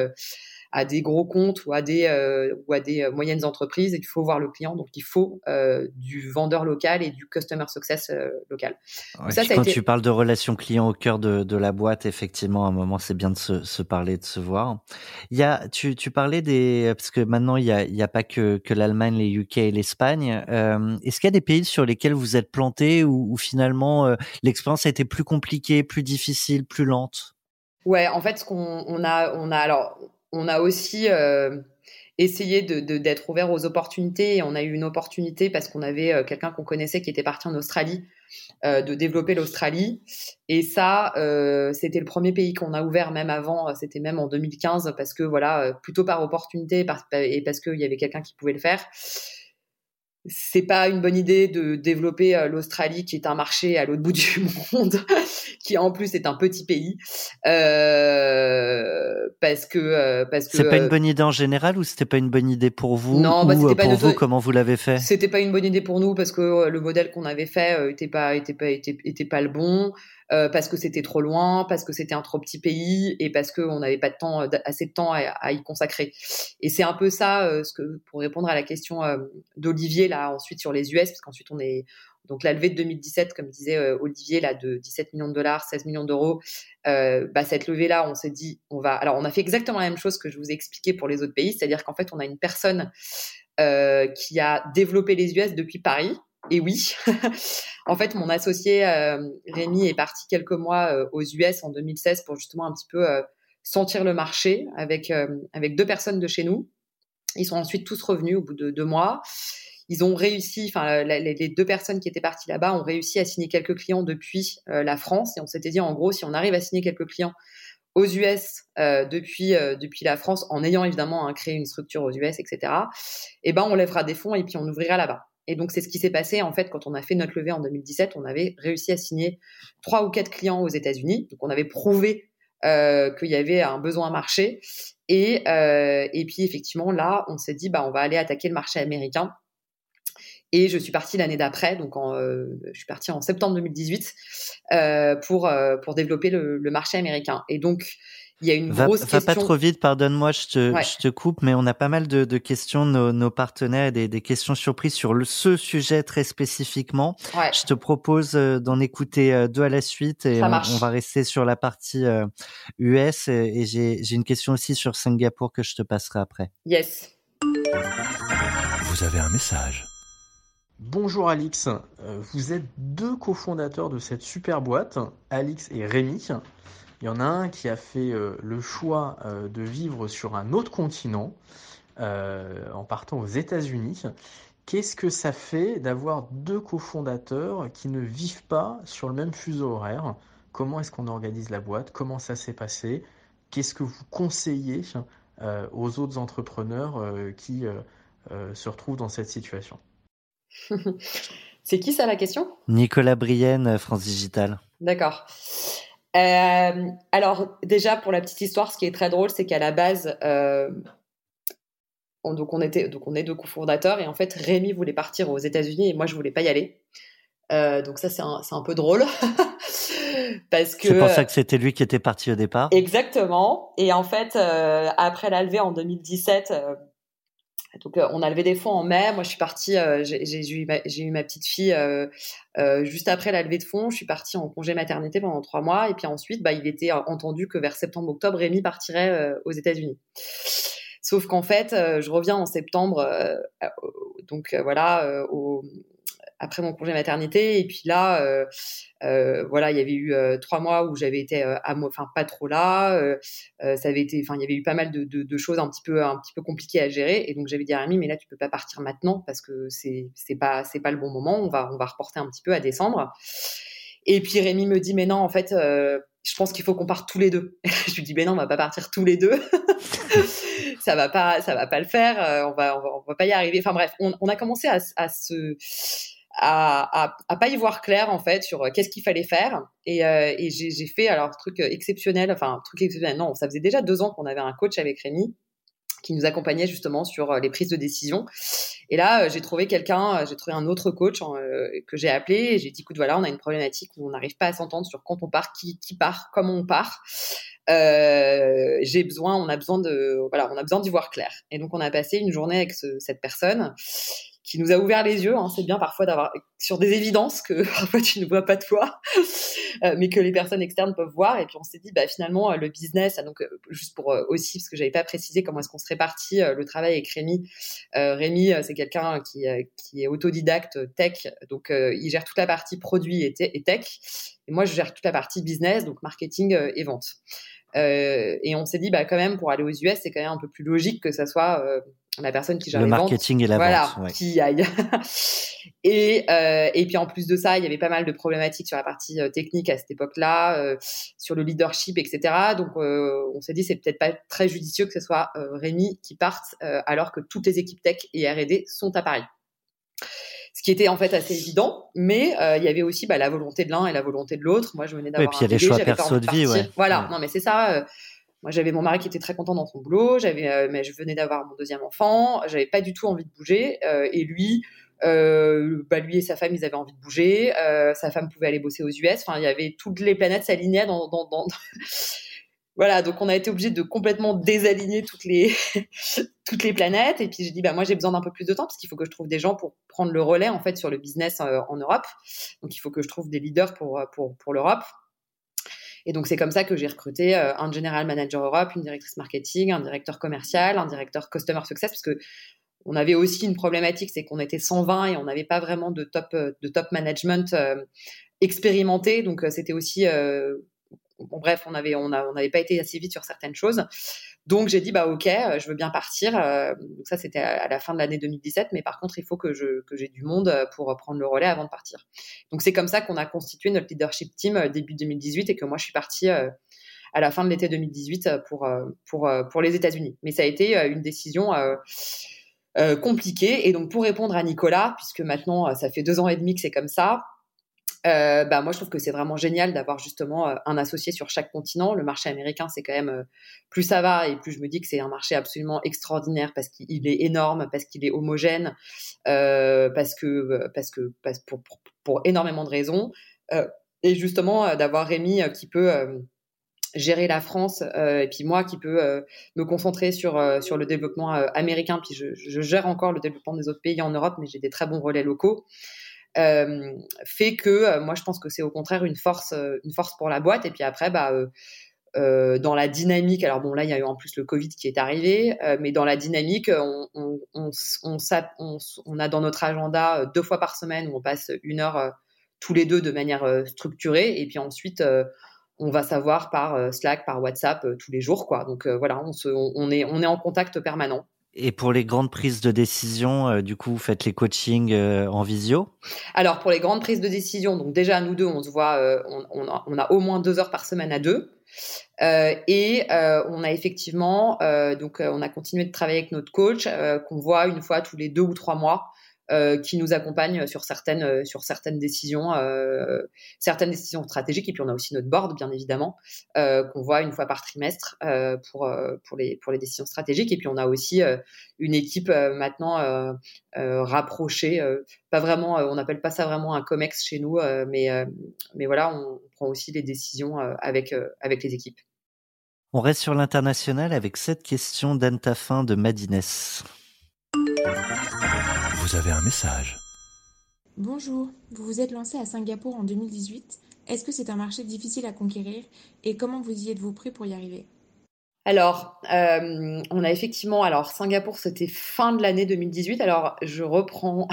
Speaker 3: à des gros comptes ou à des euh, ou à des moyennes entreprises et il faut voir le client. Donc il faut du vendeur local et du customer success local.
Speaker 2: Ça, ça quand tu parles de relations clients au cœur de, de la boîte effectivement à un moment c'est bien de se, se, parler de se voir. Il y a tu, tu parlais des parce que maintenant il y a, il y a pas que, que l'Allemagne les UK et l'Espagne est-ce qu'il y a des pays sur lesquels vous êtes planté ou finalement l'expérience a été plus compliquée plus difficile plus lente?
Speaker 3: Ouais, en fait, ce qu'on on a, on a alors, on a aussi euh, essayé de, d'être ouvert aux opportunités. Et on a eu une opportunité parce qu'on avait euh, quelqu'un qu'on connaissait qui était parti en Australie, euh, de développer l'Australie. Et ça, c'était le premier pays qu'on a ouvert même avant. C'était même en 2015 parce que voilà, plutôt par opportunité et parce qu'il y avait quelqu'un qui pouvait le faire c'est pas une bonne idée de développer euh, l'Australie, qui est un marché à l'autre bout du monde, qui en plus est un petit pays, euh, parce que euh, parce que.
Speaker 2: C'est pas une bonne idée en général ou c'était pas une bonne idée pour vous Non, bah, ou pour vous comment vous l'avez fait?
Speaker 3: C'était pas une bonne idée pour nous parce que le modèle qu'on avait fait était pas était pas était, était pas le bon. Euh, parce que c'était trop loin, parce que c'était un trop petit pays et parce qu'on n'avait pas de temps, euh, assez de temps à, y consacrer. Et c'est un peu ça, euh, ce que, pour répondre à la question d'Olivier là ensuite sur les US, parce qu'ensuite on est donc la levée de 2017, comme disait Olivier, là de 17 millions de dollars, 16 millions d'euros, bah, cette levée-là, on s'est dit, on va. Alors on a fait exactement la même chose que je vous ai expliqué pour les autres pays, c'est-à-dire qu'en fait on a une personne qui a développé les US depuis Paris, et oui, en fait, mon associé euh, Rémi est parti quelques mois euh, aux US en 2016 pour justement un petit peu euh, sentir le marché avec avec deux personnes de chez nous. Ils sont ensuite tous revenus au bout de deux mois. Ils ont réussi, enfin les, deux personnes qui étaient parties là-bas ont réussi à signer quelques clients depuis la France et on s'était dit en gros si on arrive à signer quelques clients aux US depuis depuis la France en ayant évidemment hein, créé une structure aux US etc. Eh ben on lèvera des fonds et puis on ouvrira là-bas. Et donc, c'est ce qui s'est passé, en fait, quand on a fait notre levée en 2017, on avait réussi à signer trois ou quatre clients aux États-Unis. Donc, on avait prouvé euh, qu'il y avait un besoin marché. Et, euh, et puis, effectivement, là, on s'est dit, bah, on va aller attaquer le marché américain. Et je suis partie l'année d'après, donc euh, je suis partie en septembre 2018 euh, pour pour développer le, le, marché américain. Et donc il y a une
Speaker 2: va,
Speaker 3: grosse
Speaker 2: va pas trop vite, pardonne-moi, je te, je te coupe, mais on a pas mal de, de questions de nos, nos partenaires, des, des questions surprises sur le, ce sujet très spécifiquement. Ouais. Je te propose euh, d'en écouter euh, deux à la suite et on, on, va rester sur la partie US. Euh, et, et j'ai une question aussi sur Singapour que je te passerai après.
Speaker 3: Yes.
Speaker 5: Vous avez un message.
Speaker 6: Bonjour Alix, vous êtes deux cofondateurs de cette super boîte, Alix et Rémi. Il y en a un qui a fait euh, le choix euh, de vivre sur un autre continent euh, en partant aux États-Unis. Qu'est-ce que ça fait d'avoir deux cofondateurs qui ne vivent pas sur le même fuseau horaire? Comment est-ce qu'on organise la boîte? Comment ça s'est passé? Qu'est-ce que vous conseillez aux autres entrepreneurs qui se retrouvent dans cette situation?
Speaker 3: C'est qui ça la question?
Speaker 2: Nicolas Brienne, France Digital.
Speaker 3: D'accord. Euh, alors déjà pour la petite histoire, ce qui est très drôle, c'est qu'à la base, euh, on, donc on était, donc on est deux cofondateurs et en fait Rémi voulait partir aux États-Unis et moi je voulais pas y aller. Euh, donc ça c'est un, un, peu drôle parce que
Speaker 2: c'est pour ça que c'était lui qui était parti au départ.
Speaker 3: Exactement. Et en fait après la levée en 2017 donc, euh, on a levé des fonds en mai. Moi, je suis partie, euh, j'ai eu, eu, ma petite fille euh, juste après la levée de fonds. Je suis partie en congé maternité pendant trois mois. Et puis ensuite, bah, il était entendu que vers septembre-octobre, Rémi partirait aux États-Unis. Sauf qu'en fait, je reviens en septembre, donc voilà, après mon congé maternité. Et puis là, euh, euh, voilà, il y avait eu euh, trois mois où j'avais été à moi, enfin pas trop là. ça avait été, enfin il y avait eu pas mal de, de, de, choses un petit peu un petit peu compliquées à gérer. Et donc j'avais dit à Rémi, mais là tu peux pas partir maintenant parce que c'est c'est pas c'est pas le bon moment. On va on va reporter un petit peu à décembre. Et puis Rémi me dit, mais non, en fait, je pense qu'il faut qu'on parte tous les deux. je lui dis, mais non, on va pas partir tous les deux. ça va pas, ça va pas le faire. on va, on va pas y arriver. Enfin bref, on, on a commencé à, à se à, à, pas y voir clair en fait sur euh, qu'est-ce qu'il fallait faire. Et, euh, j'ai fait alors truc exceptionnel enfin truc exceptionnel non ça faisait déjà deux ans qu'on avait un coach avec Rémi qui nous accompagnait justement sur euh, les prises de décision. Et là j'ai trouvé quelqu'un j'ai trouvé un autre coach que j'ai appelé et j'ai dit écoute voilà on a une problématique où on n'arrive pas à s'entendre sur quand on part qui, qui part comment on part. J'ai besoin, on a besoin de, voilà, on a besoin d'y voir clair. Et donc on a passé une journée avec cette personne qui nous a ouvert les yeux. Hein. C'est bien parfois d'avoir sur des évidences que parfois tu ne vois pas toi, euh, mais que les personnes externes peuvent voir. Et puis on s'est dit, bah finalement le business, donc euh, juste pour euh, aussi parce que j'avais pas précisé comment est-ce qu'on se répartit le travail avec Rémi. Rémi, c'est quelqu'un qui, qui est autodidacte tech, donc il gère toute la partie produit et, et, tech. Et moi, je gère toute la partie business, donc marketing et vente. Et on s'est dit, bah quand même, pour aller aux US, c'est quand même un peu plus logique que ça soit la personne qui gère
Speaker 2: le
Speaker 3: les
Speaker 2: marketing et la
Speaker 3: voilà,
Speaker 2: vente,
Speaker 3: qui aille. et euh, et puis en plus de ça, il y avait pas mal de problématiques sur la partie euh, technique à cette époque-là, euh, sur le leadership, etc. Donc euh, on s'est dit c'est peut-être pas très judicieux que ce soit euh, Rémi qui parte alors que toutes les équipes tech et R&D sont à Paris. Ce qui était en fait assez évident, mais il y avait aussi bah, la volonté de l'un et la volonté de l'autre. Moi, je venais d'avoir.
Speaker 2: et puis il y a les choix perso de vie, ouais.
Speaker 3: Voilà, non mais c'est ça moi, j'avais mon mari qui était très content dans son boulot, j'avais, euh, mais je venais d'avoir mon deuxième enfant, j'avais pas du tout envie de bouger, euh, et lui, euh, bah lui et sa femme, ils avaient envie de bouger, sa femme pouvait aller bosser aux US, enfin, il y avait toutes les planètes s'alignaient dans, dans, dans... voilà, donc on a été obligé de complètement désaligner toutes les toutes les planètes. Et puis j'ai dit bah moi j'ai besoin d'un peu plus de temps parce qu'il faut que je trouve des gens pour prendre le relais en fait sur le business en Europe. Donc il faut que je trouve des leaders pour pour pour l'Europe. Et donc, c'est comme ça que j'ai recruté euh, un General Manager Europe, une directrice marketing, un directeur commercial, un directeur Customer Success, parce que on avait aussi une problématique, c'est qu'on était 120 et on n'avait pas vraiment de top, euh, de top management euh, expérimenté. Donc, c'était aussi bon, bref, on on n'avait pas été assez vite sur certaines choses. Donc j'ai dit bah ok, euh, je veux bien partir. Euh, donc ça c'était à la fin de l'année 2017, mais par contre il faut que je que j'ai du monde euh, pour prendre le relais avant de partir. Donc c'est comme ça qu'on a constitué notre leadership team début 2018 et que moi je suis partie à la fin de l'été 2018 pour pour pour les États-Unis. Mais ça a été une décision compliquée et donc pour répondre à Nicolas, puisque maintenant ça fait deux ans et demi que c'est comme ça, euh, bah moi je trouve que c'est vraiment génial d'avoir justement euh, un associé sur chaque continent. Le marché américain, c'est quand même euh, plus ça va et plus je me dis que c'est un marché absolument extraordinaire parce qu'il est énorme, parce qu'il est homogène, parce que parce que pour, énormément de raisons. et justement d'avoir Rémi qui peut gérer la France et puis moi qui peux me concentrer sur sur le développement américain puis je, gère encore le développement des autres pays en Europe mais j'ai des très bons relais locaux euh, fait que euh, moi je pense que c'est au contraire une force, euh, une force pour la boîte. Et puis après, bah euh, dans la dynamique, alors bon là il y a eu en plus le Covid qui est arrivé, euh, mais dans la dynamique, on, on, on, a dans notre agenda deux fois par semaine où on passe une heure tous les deux de manière structurée, et puis ensuite on va savoir par Slack, par WhatsApp tous les jours quoi. Donc voilà, se, on, est on est en contact permanent.
Speaker 2: Et pour les grandes prises de décision, euh, du coup, vous faites les coachings euh, en visio?
Speaker 3: Alors, pour les grandes prises de décision, donc déjà, nous deux, on se voit, euh, a, on, a, au moins deux heures par semaine à deux. et on a effectivement, donc, on a continué de travailler avec notre coach, qu'on voit une fois tous les deux ou trois mois. Euh, qui nous accompagne sur certaines euh, sur certaines décisions euh, certaines décisions stratégiques. Et puis on a aussi notre board bien évidemment qu'on voit une fois par trimestre pour pour les pour les décisions stratégiques. Et puis on a aussi une équipe maintenant rapprochée pas vraiment on n'appelle pas ça vraiment un comex chez nous mais mais voilà on prend aussi les décisions avec avec les équipes.
Speaker 2: On reste sur l'international avec cette question d'Anne Taffin de Madines.
Speaker 5: Vous avez un message.
Speaker 7: Bonjour, vous vous êtes lancé à Singapour en 2018. Est-ce que c'est un marché difficile à conquérir et comment vous y êtes-vous pris pour y arriver?
Speaker 3: Alors, euh, on a effectivement, alors Singapour, c'était fin de l'année 2018. Alors, je reprends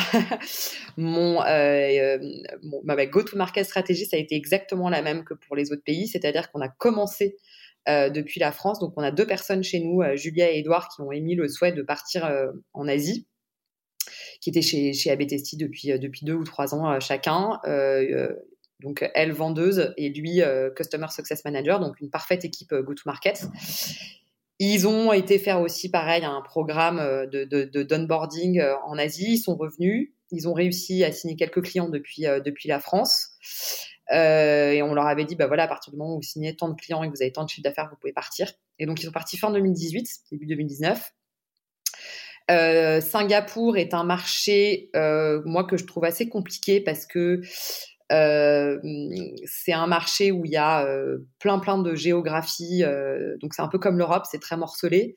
Speaker 3: mon, euh, mon ma go-to-market stratégie, ça a été exactement la même que pour les autres pays, c'est-à-dire qu'on a commencé euh, depuis la France. Donc, on a deux personnes chez nous, euh, Julia et Edouard, qui ont émis le souhait de partir euh, en Asie qui était chez, chez Abetesti depuis, euh, depuis deux ou trois ans euh, chacun. Euh, donc elle vendeuse et lui customer success manager, donc une parfaite équipe go-to-market. Ils ont été faire aussi pareil un programme de, de, d'onboarding en Asie. Ils sont revenus. Ils ont réussi à signer quelques clients depuis depuis la France. Et on leur avait dit, bah voilà, à partir du moment où vous signez tant de clients et que vous avez tant de chiffre d'affaires, vous pouvez partir. Et donc ils sont partis fin 2018, début 2019. Euh, Singapour est un marché, euh, moi, que je trouve assez compliqué parce que c'est un marché où il y a plein plein de géographie, donc c'est un peu comme l'Europe, c'est très morcelé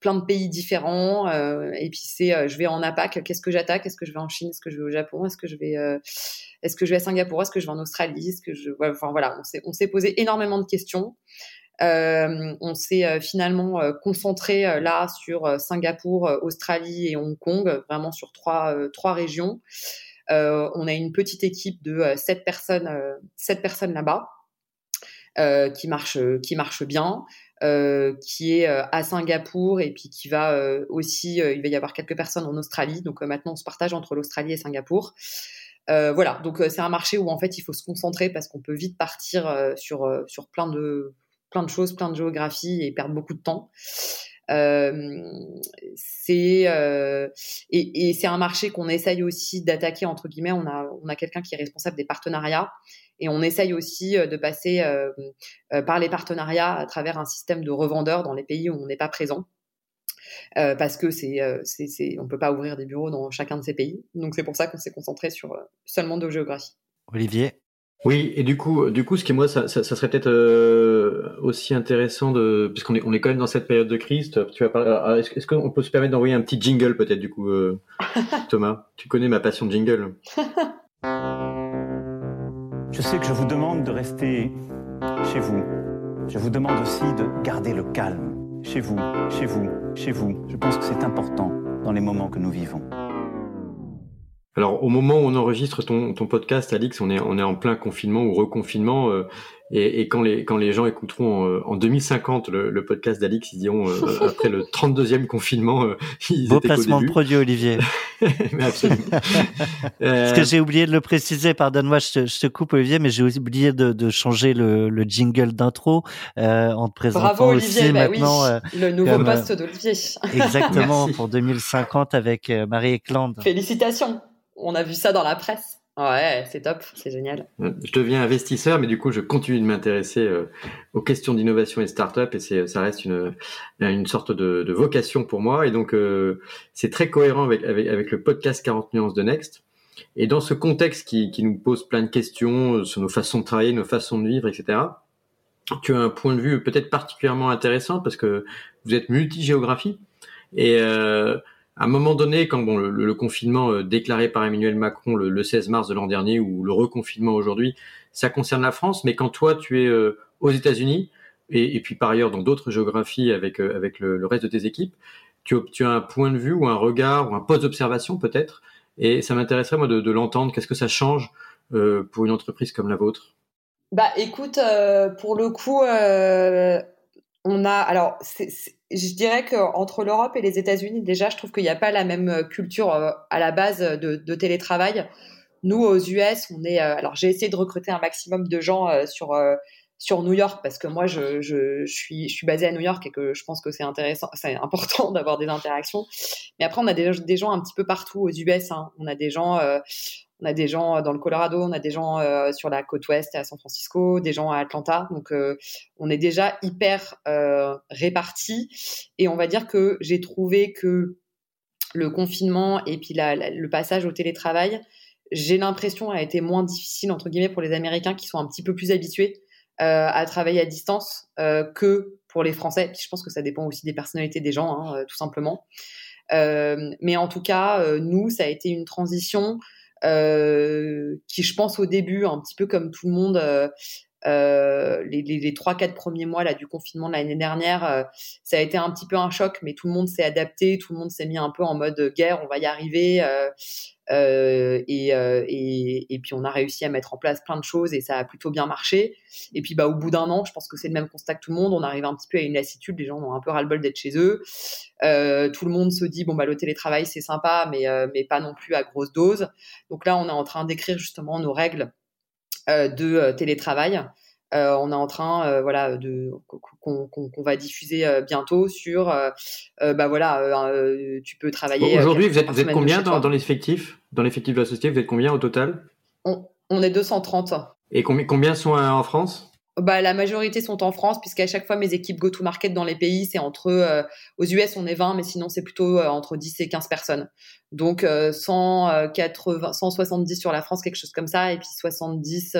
Speaker 3: plein de pays différents. Euh, et puis c'est, euh, je vais en APAC, qu'est-ce que j'attaque? Est-ce que je vais en Chine? Est-ce que je vais au Japon? Est-ce que je vais, euh, est-ce que je vais à Singapour? Est-ce que je vais en Australie? Est-ce que je, enfin voilà, on s'est posé énormément de questions. On s'est finalement concentré là sur Singapour, Australie et Hong Kong, vraiment sur trois, trois régions. on a une petite équipe de sept personnes, sept personnes là-bas. qui marche qui marche bien euh, qui est euh, à Singapour et puis qui va euh, aussi, il va y avoir quelques personnes en Australie. Donc maintenant, on se partage entre l'Australie et Singapour. voilà, donc c'est un marché où en fait il faut se concentrer parce qu'on peut vite partir sur sur plein de plein de choses, plein de géographie et perdre beaucoup de temps. Euh, c'est euh, et, c'est un marché qu'on essaye aussi d'attaquer entre guillemets. On a on a quelqu'un qui est responsable des partenariats et on essaye aussi euh, de passer par les partenariats à travers un système de revendeurs dans les pays où on n'est pas présent. Parce que c'est, c'est, on peut pas ouvrir des bureaux dans chacun de ces pays. Donc c'est pour ça qu'on s'est concentré sur seulement deux géographies.
Speaker 2: Olivier?
Speaker 4: Oui, et du coup, du coup, ce qui moi, ça, ça, ça serait peut-être aussi intéressant de, puisqu'on est, on est quand même dans cette période de crise. Tu vas parler. Est-ce, est-ce qu'on peut se permettre d'envoyer un petit jingle peut-être du coup, Thomas? Tu connais ma passion de jingle.
Speaker 5: Je sais que je vous demande de rester chez vous. Je vous demande aussi de garder le calme. Chez vous, chez vous, chez vous. Je pense que c'est important dans les moments que nous vivons.
Speaker 4: Alors, au moment où on enregistre ton, ton podcast, Alix, on est, on est en plein confinement ou reconfinement. Euh, et, et, quand, les, quand les gens écouteront euh, en, 2050 le, le podcast d'Alix, ils diront, euh, après le 32e confinement, euh, ils
Speaker 2: Beau placement de produit, Olivier.
Speaker 4: mais absolument.
Speaker 2: Parce que j'ai oublié de le préciser, pardonne-moi, je, je, te coupe, Olivier, mais j'ai oublié de, de changer le, le jingle d'intro en te présentant
Speaker 3: Bravo, Olivier,
Speaker 2: aussi
Speaker 3: bah
Speaker 2: maintenant.
Speaker 3: Oui, le nouveau poste d'Olivier.
Speaker 2: Exactement, pour 2050 avec Marie Eklund.
Speaker 3: Félicitations. On a vu ça dans la presse. Ouais, c'est top, c'est génial.
Speaker 4: Je deviens investisseur, mais du coup, je continue de m'intéresser euh, aux questions d'innovation et start-up, et ça reste une, une sorte de, de vocation pour moi. Et donc, euh, c'est très cohérent avec, avec, avec, le podcast 40 nuances de Next. Et dans ce contexte qui, qui nous pose plein de questions euh, sur nos façons de travailler, nos façons de vivre, etc., tu as un point de vue peut-être particulièrement intéressant parce que vous êtes multigéographie. Et euh, à un moment donné, quand bon, le, le confinement euh, déclaré par Emmanuel Macron le, le 16 mars de l'an dernier ou le reconfinement aujourd'hui, ça concerne la France, mais quand toi tu es euh, aux États-Unis et, et, puis par ailleurs dans d'autres géographies avec euh, avec le, le, reste de tes équipes, tu, tu, as un point de vue ou un regard ou un poste d'observation peut-être, et ça m'intéresserait moi de, de l'entendre. Qu'est-ce que ça change euh, pour une entreprise comme la vôtre?
Speaker 3: Bah écoute, pour le coup on a alors je dirais qu'entre l'Europe et les États-Unis déjà je trouve qu'il n'y a pas la même euh, culture euh, à la base de, de télétravail nous aux US on est euh, alors j'ai essayé de recruter un maximum de gens sur sur New York parce que moi je, je, suis je suis basée à New York et que je pense que c'est intéressant c'est important d'avoir des interactions mais après on a des, des gens un petit peu partout aux US hein. on a des gens on a des gens dans le Colorado, on a des gens euh, sur la côte ouest à San Francisco, des gens à Atlanta. Donc, euh, on est déjà hyper euh, répartis. Et on va dire que j'ai trouvé que le confinement et puis le passage au télétravail, j'ai l'impression a été moins difficile entre guillemets pour les Américains qui sont un petit peu plus habitués à travailler à distance que pour les Français. Puis je pense que ça dépend aussi des personnalités des gens, hein, tout simplement. mais en tout cas, nous, ça a été une transition euh, qui, je pense, au début, un petit peu comme tout le monde, euh, euh, les, les, les 3-4 premiers mois là, du confinement de l'année dernière, euh, ça a été un petit peu un choc, mais tout le monde s'est adapté, tout le monde s'est mis un peu en mode guerre, on va y arriver. Euh, euh, et, et, et, puis on a réussi à mettre en place plein de choses et ça a plutôt bien marché. Et puis bah, au bout d'un an, je pense que c'est le même constat que tout le monde, on arrive un petit peu à une lassitude, les gens ont un peu ras-le-bol d'être chez eux. tout le monde se dit, bon, bah, le télétravail, c'est sympa, mais, mais pas non plus à grosse dose. Donc là, on est en train d'écrire justement nos règles euh, de euh, télétravail. Euh, on est en train, voilà, de qu'on qu va diffuser bientôt sur, bah voilà, tu peux travailler.
Speaker 4: Aujourd'hui, vous êtes, vous êtes combien dans, dans l'effectif, dans l'effectif de la société? Vous êtes combien au total?
Speaker 3: On, on, est 230.
Speaker 4: Et combien, combien sont en France?
Speaker 3: Bah, la majorité sont en France, puisqu'à chaque fois, mes équipes go-to-market dans les pays, c'est entre, euh, aux US, on est 20, mais sinon, c'est plutôt euh, entre 10 et 15 personnes. Donc, 180, 170 sur la France, quelque chose comme ça, et puis 70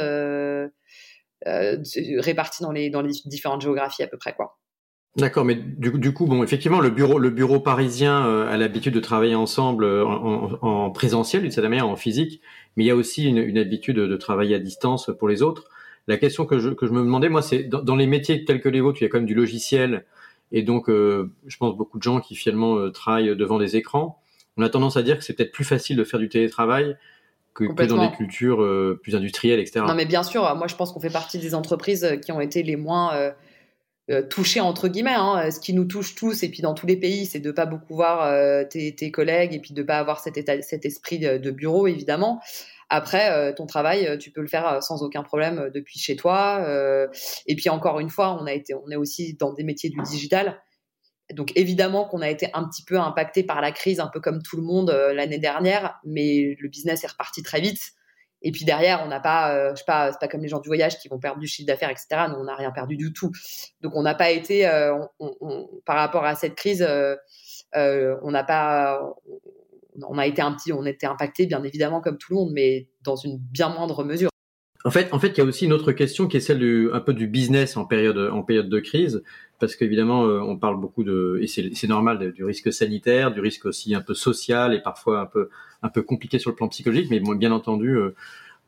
Speaker 3: répartis dans les, différentes géographies à peu près, quoi.
Speaker 4: D'accord, mais du, coup, bon, effectivement, le bureau, le bureau parisien a l'habitude de travailler ensemble en, en, en présentiel, d'une certaine manière, en physique, mais il y a aussi une habitude de travailler à distance pour les autres. La question que je, que je me demandais, moi, c'est dans, les métiers tels que les vôtres, il y a quand même du logiciel, et donc, euh, je pense beaucoup de gens qui finalement euh, travaillent devant des écrans. On a tendance à dire que c'est peut-être plus facile de faire du télétravail que, que dans des cultures euh, plus industrielles, etc.
Speaker 3: Non, mais bien sûr, moi, je pense qu'on fait partie des entreprises qui ont été les moins touchées entre guillemets. Hein. Ce qui nous touche tous, et puis dans tous les pays, c'est de pas beaucoup voir tes, tes, collègues et puis de pas avoir cet, état, cet esprit de bureau, évidemment. Après, euh, ton travail, euh, tu peux le faire euh, sans aucun problème depuis chez toi. et puis encore une fois, on a été, on est aussi dans des métiers du digital. Donc évidemment qu'on a été un petit peu impacté par la crise, un peu comme tout le monde l'année dernière, mais le business est reparti très vite. Et puis derrière, on n'a pas, je sais pas, c'est pas comme les gens du voyage qui vont perdre du chiffre d'affaires, etc. Nous, on n'a rien perdu du tout. Donc on n'a pas été, par rapport à cette crise, on n'a pas, on a été un petit, on était impacté bien évidemment comme tout le monde, mais dans une bien moindre mesure.
Speaker 4: En fait, en fait, il y a aussi une autre question qui est celle du, un peu du business en période, en période de crise, parce qu'évidemment, euh, on parle beaucoup de, et c'est normal, du risque sanitaire, du risque aussi un peu social et parfois un peu, un peu compliqué sur le plan psychologique, mais bien entendu, euh,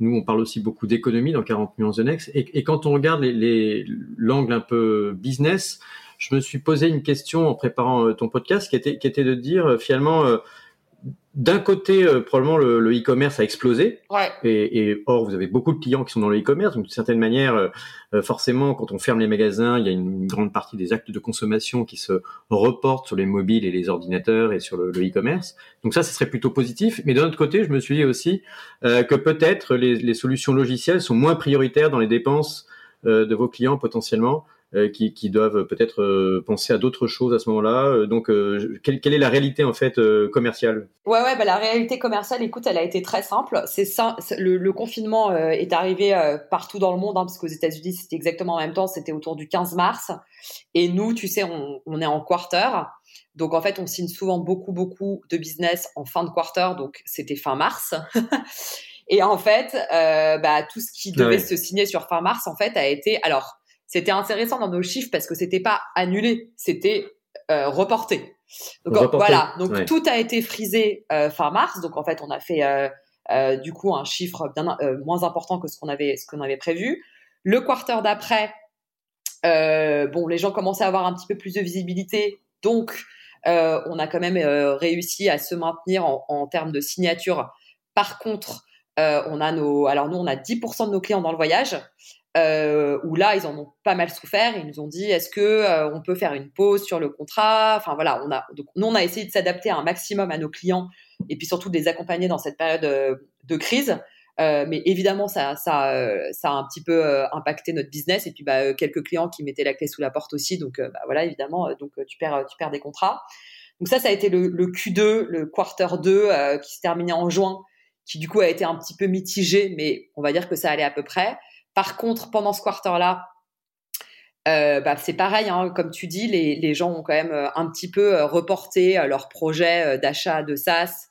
Speaker 4: nous, on parle aussi beaucoup d'économie dans 40 millions de Next. Et, quand on regarde l'angle les, un peu business, je me suis posé une question en préparant euh, ton podcast qui était, qui était de dire finalement, d'un côté, euh, probablement le e-commerce a explosé.
Speaker 3: Ouais.
Speaker 4: Et, et, or, vous avez beaucoup de clients qui sont dans le e-commerce. Donc, d'une certaine manière, euh, euh, forcément, quand on ferme les magasins, il y a une grande partie des actes de consommation qui se reportent sur les mobiles et les ordinateurs et sur le e-commerce. donc ça, ce serait plutôt positif. Mais d'un autre côté, je me suis dit aussi que peut-être les, les, solutions logicielles sont moins prioritaires dans les dépenses de vos clients potentiellement qui, qui, doivent peut-être euh, penser à d'autres choses à ce moment-là. Euh, donc, quelle, quelle, est la réalité en fait commerciale?
Speaker 3: Ouais, ouais, bah, la réalité commerciale, écoute, elle a été très simple. C'est ça, le, le, confinement est arrivé partout dans le monde, hein, parce qu'aux États-Unis, c'était exactement en même temps, c'était autour du 15 mars. Et nous, tu sais, on, on est en quarter. Donc en fait, on signe souvent beaucoup, beaucoup de business en fin de quarter, donc c'était fin mars. Et en fait, euh, bah, tout ce qui devait se signer sur fin mars, en fait, a été alors c'était intéressant dans nos chiffres parce que c'était pas annulé, c'était euh, reporté. Donc voilà, donc tout a été frisé euh, fin mars. Donc en fait, on a fait euh, du coup un chiffre bien moins important que ce qu'on avait ce qu'on avait prévu. Le quarter d'après, bon, les gens commençaient à avoir un petit peu plus de visibilité, donc on a quand même réussi à se maintenir en, en termes de signature. Par contre, on a nos, alors nous on a 10% de nos clients dans le voyage euh, où là ils en ont pas mal souffert. Ils nous ont dit est-ce que euh, on peut faire une pause sur le contrat? Enfin voilà, on a donc nous on a essayé de s'adapter un maximum à nos clients et puis surtout de les accompagner dans cette période euh, de crise. Euh, mais évidemment, ça, ça, euh, ça a un petit peu impacté notre business et puis bah, quelques clients qui mettaient la clé sous la porte aussi. Donc bah, voilà, évidemment, donc tu perds, tu perds des contrats. Donc ça, ça a été le, le Q2, le quarter 2 qui se terminait en juin, qui du coup a été un petit peu mitigé, mais on va dire que ça allait à peu près. Par contre, pendant ce quarter-là, euh, bah, c'est pareil, hein, comme tu dis, les, gens ont quand même euh, un petit peu euh, reporté leur projet d'achat de SaaS,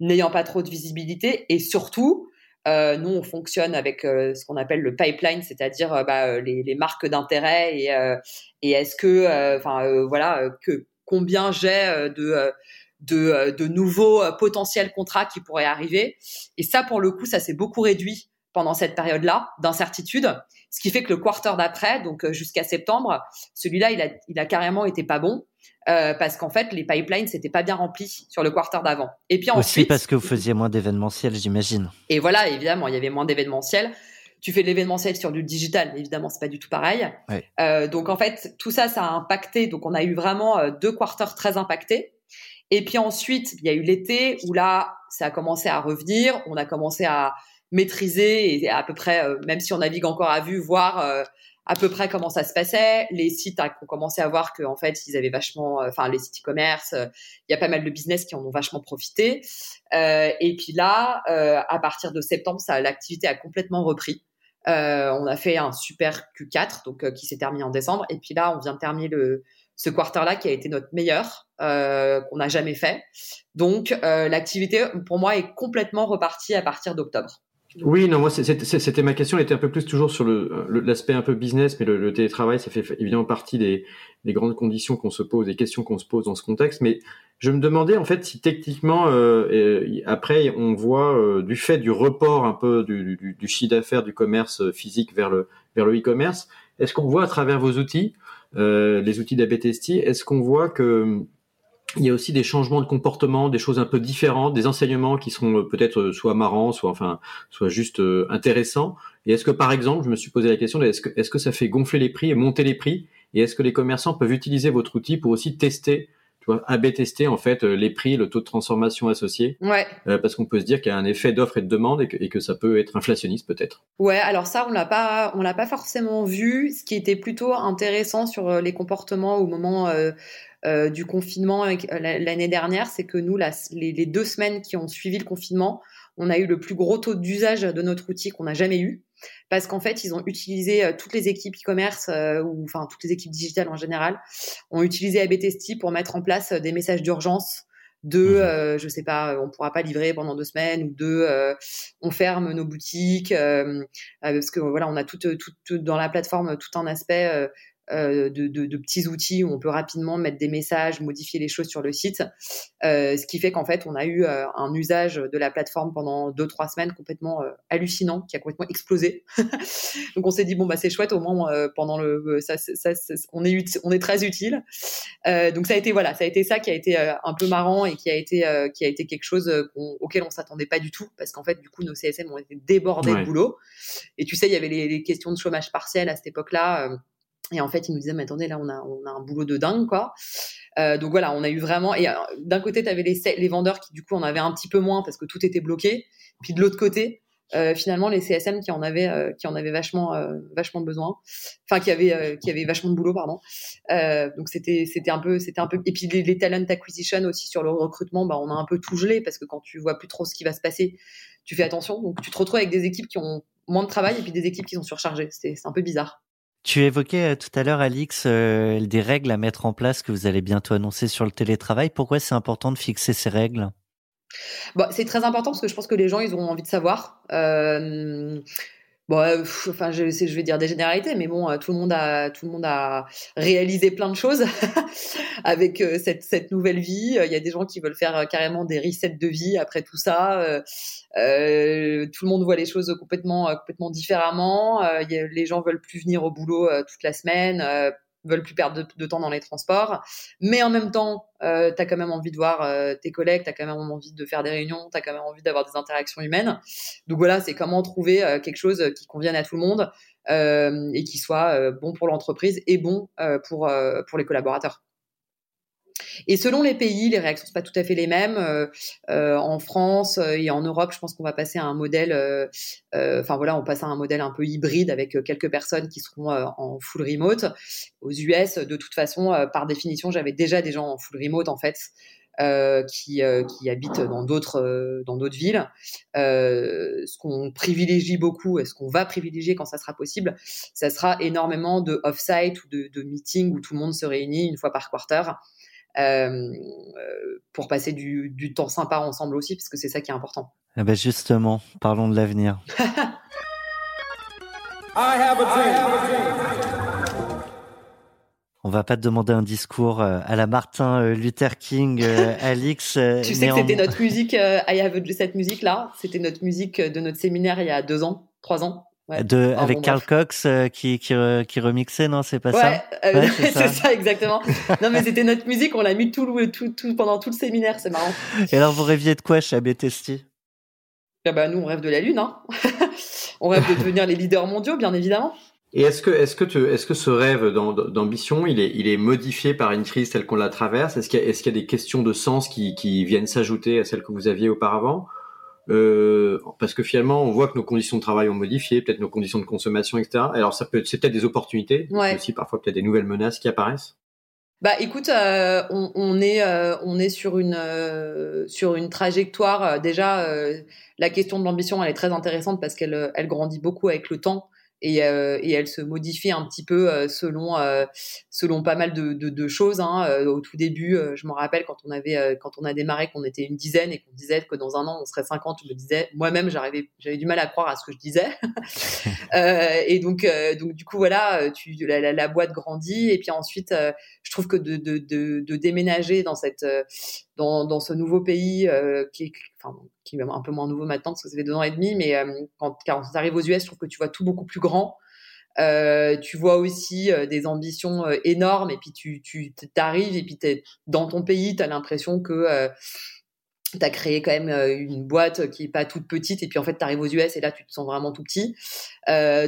Speaker 3: n'ayant pas trop de visibilité. Et surtout, nous, on fonctionne avec ce qu'on appelle le pipeline, c'est-à-dire bah, les, marques d'intérêt et, est-ce que, enfin voilà, que combien j'ai de, nouveaux potentiels contrats qui pourraient arriver. Et ça, pour le coup, ça s'est beaucoup réduit pendant cette période-là d'incertitude, ce qui fait que le quarter d'après, donc euh, jusqu'à septembre, celui-là, il a, il a carrément été pas bon. Euh, parce qu'en fait, les pipelines n'étaient pas bien remplis sur le quarter d'avant.
Speaker 2: Et puis ensuite, aussi parce que vous faisiez moins d'événementiels, j'imagine.
Speaker 3: Et voilà, évidemment, il y avait moins d'événementiels. Tu fais de l'événementiel sur du digital, mais évidemment, c'est pas du tout pareil. Euh, donc en fait, tout ça, ça a impacté. Donc on a eu vraiment deux quarters très impactés. Et puis ensuite, il y a eu l'été où là, ça a commencé à revenir. On a commencé à maîtriser et à peu près, euh, même si on navigue encore à vue, voir euh, à peu près comment ça se passait. Les sites ont commencé à voir qu'en fait, ils avaient vachement, euh, enfin, les sites e-commerce, il y a pas mal de business qui en ont vachement profité. et puis là, à partir de septembre, ça, l'activité a complètement repris. on a fait un super Q4, donc qui s'est terminé en décembre. Et puis là, on vient de terminer le, ce quarter-là qui a été notre meilleur qu'on n'a jamais fait. Donc l'activité, pour moi, est complètement repartie à partir d'octobre.
Speaker 4: Oui, non, moi c'était ma question, elle était un peu plus toujours sur l'aspect un peu business, mais le, télétravail, ça fait évidemment partie des, grandes conditions qu'on se pose, des questions qu'on se pose dans ce contexte. Mais je me demandais en fait si techniquement, euh, après, on voit euh, du fait du report un peu du, du, chiffre d'affaires du commerce physique vers le vers le e-commerce, est-ce qu'on voit à travers vos outils, euh, les outils d'ABTST, est-ce qu'on voit que il y a aussi des changements de comportement, des choses un peu différentes, des enseignements qui seront euh, peut-être euh, soit marrants, soit enfin, soit juste euh, intéressants. Et est-ce que par exemple, je me suis posé la question, est-ce que, est-ce que ça fait gonfler les prix et monter les prix? Et est-ce que les commerçants peuvent utiliser votre outil pour aussi tester tu vois, AB tester en fait les prix, le taux de transformation associé?
Speaker 3: Ouais.
Speaker 4: parce qu'on peut se dire qu'il y a un effet d'offre et de demande et que, et que, ça peut être inflationniste peut-être.
Speaker 3: Ouais, alors ça on l'a pas, on l'a pas forcément vu. Ce qui était plutôt intéressant sur les comportements au moment euh, du confinement euh, l'année dernière, c'est que nous, les, deux semaines qui ont suivi le confinement, on a eu le plus gros taux d'usage de notre outil qu'on n'a jamais eu. Parce qu'en fait, ils ont utilisé euh, toutes les équipes e-commerce, ou enfin toutes les équipes digitales en général, ont utilisé ABTST pour mettre en place des messages d'urgence de mmh. je sais pas on pourra pas livrer pendant deux semaines ou de on ferme nos boutiques parce que voilà on a tout, tout, dans la plateforme tout un aspect euh, de, de, de, petits outils où on peut rapidement mettre des messages, modifier les choses sur le site. Euh, ce qui fait qu'en fait, on a eu euh, un usage de la plateforme pendant deux trois semaines complètement euh, hallucinant, qui a complètement explosé. donc on s'est dit bon bah c'est chouette au moins euh, pendant le ça, ça, on est on est très utile. donc ça a été voilà, ça a été ça qui a été un peu marrant et qui a été qui a été quelque chose auquel on s'attendait pas du tout parce qu'en fait du coup nos CSM ont été débordés de boulot. Et tu sais, il y avait les, les questions de chômage partiel à cette époque-là et en fait, il nous disait, mais attendez, là, on a, un boulot de dingue, quoi. Euh, donc voilà, on a eu vraiment. Et euh, d'un côté, tu avais les, vendeurs qui, du coup, en avaient un petit peu moins parce que tout était bloqué. Puis de l'autre côté, euh, finalement, les CSM qui en avaient, qui en avaient vachement, vachement besoin. Enfin, qui avaient, qui avaient vachement de boulot, pardon. donc c'était, c'était un peu, c'était un peu. Et puis les, les, talent acquisition aussi sur le recrutement, bah, on a un peu tout gelé parce que quand tu vois plus trop ce qui va se passer, tu fais attention. Donc tu te retrouves avec des équipes qui ont moins de travail et puis des équipes qui sont surchargées. C'est un peu bizarre.
Speaker 2: Tu évoquais euh, tout à l'heure, Alix, euh, des règles à mettre en place que vous allez bientôt annoncer sur le télétravail. Pourquoi c'est important de fixer ces règles?
Speaker 3: Bon, C'est très important parce que je pense que les gens, ils ont envie de savoir. Euh, Bon, euh, enfin, je, je vais dire des généralités, mais bon, euh, tout le monde a, tout le monde a réalisé plein de choses avec euh, cette, cette nouvelle vie. Il y a des gens qui veulent faire carrément des resets de vie après tout ça. Euh, tout le monde voit les choses complètement, complètement différemment. A, les gens veulent plus venir au boulot toute la semaine veulent plus perdre de, temps dans les transports. Mais en même temps, euh, tu as quand même envie de voir euh, tes collègues, tu as quand même envie de faire des réunions, tu as quand même envie d'avoir des interactions humaines. Donc voilà, c'est comment trouver euh, quelque chose qui convienne à tout le monde euh, et qui soit bon pour l'entreprise et bon pour, pour les collaborateurs. Et selon les pays, les réactions sont pas tout à fait les mêmes. Euh, euh, en France euh, et en Europe, je pense qu'on va passer à un modèle. Enfin voilà, on passe à un modèle un peu hybride avec quelques personnes qui seront en full remote. Aux US, de toute façon, par définition, j'avais déjà des gens en full remote en fait. Qui, habitent dans d'autres dans d'autres villes. ce qu'on privilégie beaucoup et ce qu'on va privilégier quand ça sera possible, ça sera énormément de off-site ou de, de meetings où tout le monde se réunit une fois par quarter pour passer du, du, temps sympa ensemble aussi, parce que c'est ça qui est important.
Speaker 2: Eh ben justement, parlons de l'avenir. On va pas te demander un discours euh, à la Martin euh, Luther King, Alix.
Speaker 3: tu sais que c'était notre musique, I have cette musique là, c'était notre musique de notre séminaire il y a deux ans, trois ans
Speaker 2: de, avec Carl Cox euh, qui, qui, qui, remixait, non, c'est pas
Speaker 3: ça euh, Ouais, c'est ça. exactement. non, mais c'était notre musique, on l'a mis tout, tout, tout, pendant tout le séminaire, c'est marrant.
Speaker 2: Et alors, vous rêviez de quoi chez ABTST
Speaker 3: ah bah, Nous, on rêve de la Lune. Hein. on rêve de devenir les leaders mondiaux, bien évidemment.
Speaker 4: Et est-ce que, est-ce que, est-ce que ce rêve d'ambition, il est, il est modifié par une crise telle qu'on la traverse? Est-ce qu'il y, est qu'il y, a des questions de sens qui, qui viennent s'ajouter à celles que vous aviez auparavant? Euh, parce que finalement, on voit que nos conditions de travail ont modifié, peut-être nos conditions de consommation, etc. Alors, ça peut, c'est peut-être des opportunités, mais aussi parfois peut-être des nouvelles menaces qui apparaissent.
Speaker 3: Bah, écoute, euh, on, on, est, euh, on est sur une, euh, sur une trajectoire. déjà, la question de l'ambition, elle est très intéressante parce qu'elle, elle grandit beaucoup avec le temps. Et, euh, et, elle se modifie un petit peu euh, selon euh, selon pas mal de, de, de choses. Hein. Au tout début, je me rappelle quand on avait quand on a démarré qu'on était une dizaine et qu'on disait que dans un an on serait 50, je me disais moi-même j'arrivais j'avais du mal à croire à ce que je disais. et donc donc du coup voilà, tu la, la, boîte grandit et puis ensuite je trouve que de, de, de, de déménager dans cette dans, dans ce nouveau pays qui est enfin qui est un peu moins nouveau maintenant parce que ça fait deux ans et demi, mais quand, quand tu arrives aux US, je trouve que tu vois tout beaucoup plus grand. Euh, tu vois aussi euh, des ambitions euh, énormes et puis tu tu t'arrives et puis t'es dans ton pays, tu as l'impression que tu as créé quand même une boîte qui est pas toute petite et puis en fait tu arrives aux US et là tu te sens vraiment tout petit.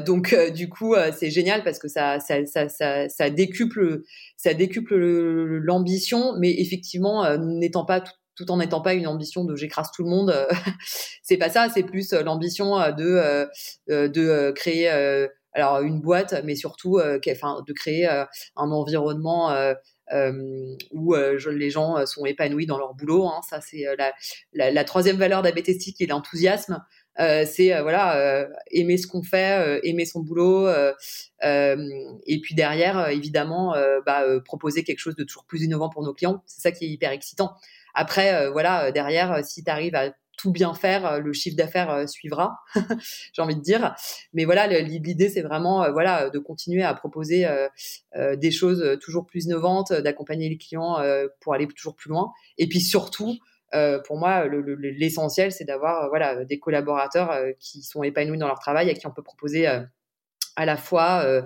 Speaker 3: donc du coup c'est génial parce que ça ça, ça ça ça décuple ça décuple l'ambition mais effectivement n'étant pas tout tout en n'étant pas une ambition de j'écrase tout le monde. c'est pas ça, c'est plus l'ambition de de créer alors une boîte, mais surtout, euh, enfin, de créer euh, un environnement euh, où les gens sont épanouis dans leur boulot. Hein. Ça, c'est la, troisième valeur d'ABTST qui est l'enthousiasme. c'est voilà aimer ce qu'on fait, aimer son boulot, et puis derrière, évidemment, bah, proposer quelque chose de toujours plus innovant pour nos clients. C'est ça qui est hyper excitant. Après, voilà, derrière, si tu arrives à tout bien faire, euh, le chiffre d'affaires euh, suivra, j'ai envie de dire. Mais voilà, l'idée c'est vraiment euh, voilà de continuer à proposer des choses toujours plus innovantes, d'accompagner les clients pour aller toujours plus loin. Et puis surtout, pour moi, l'essentiel c'est d'avoir voilà des collaborateurs qui sont épanouis dans leur travail et qui on peut proposer à la fois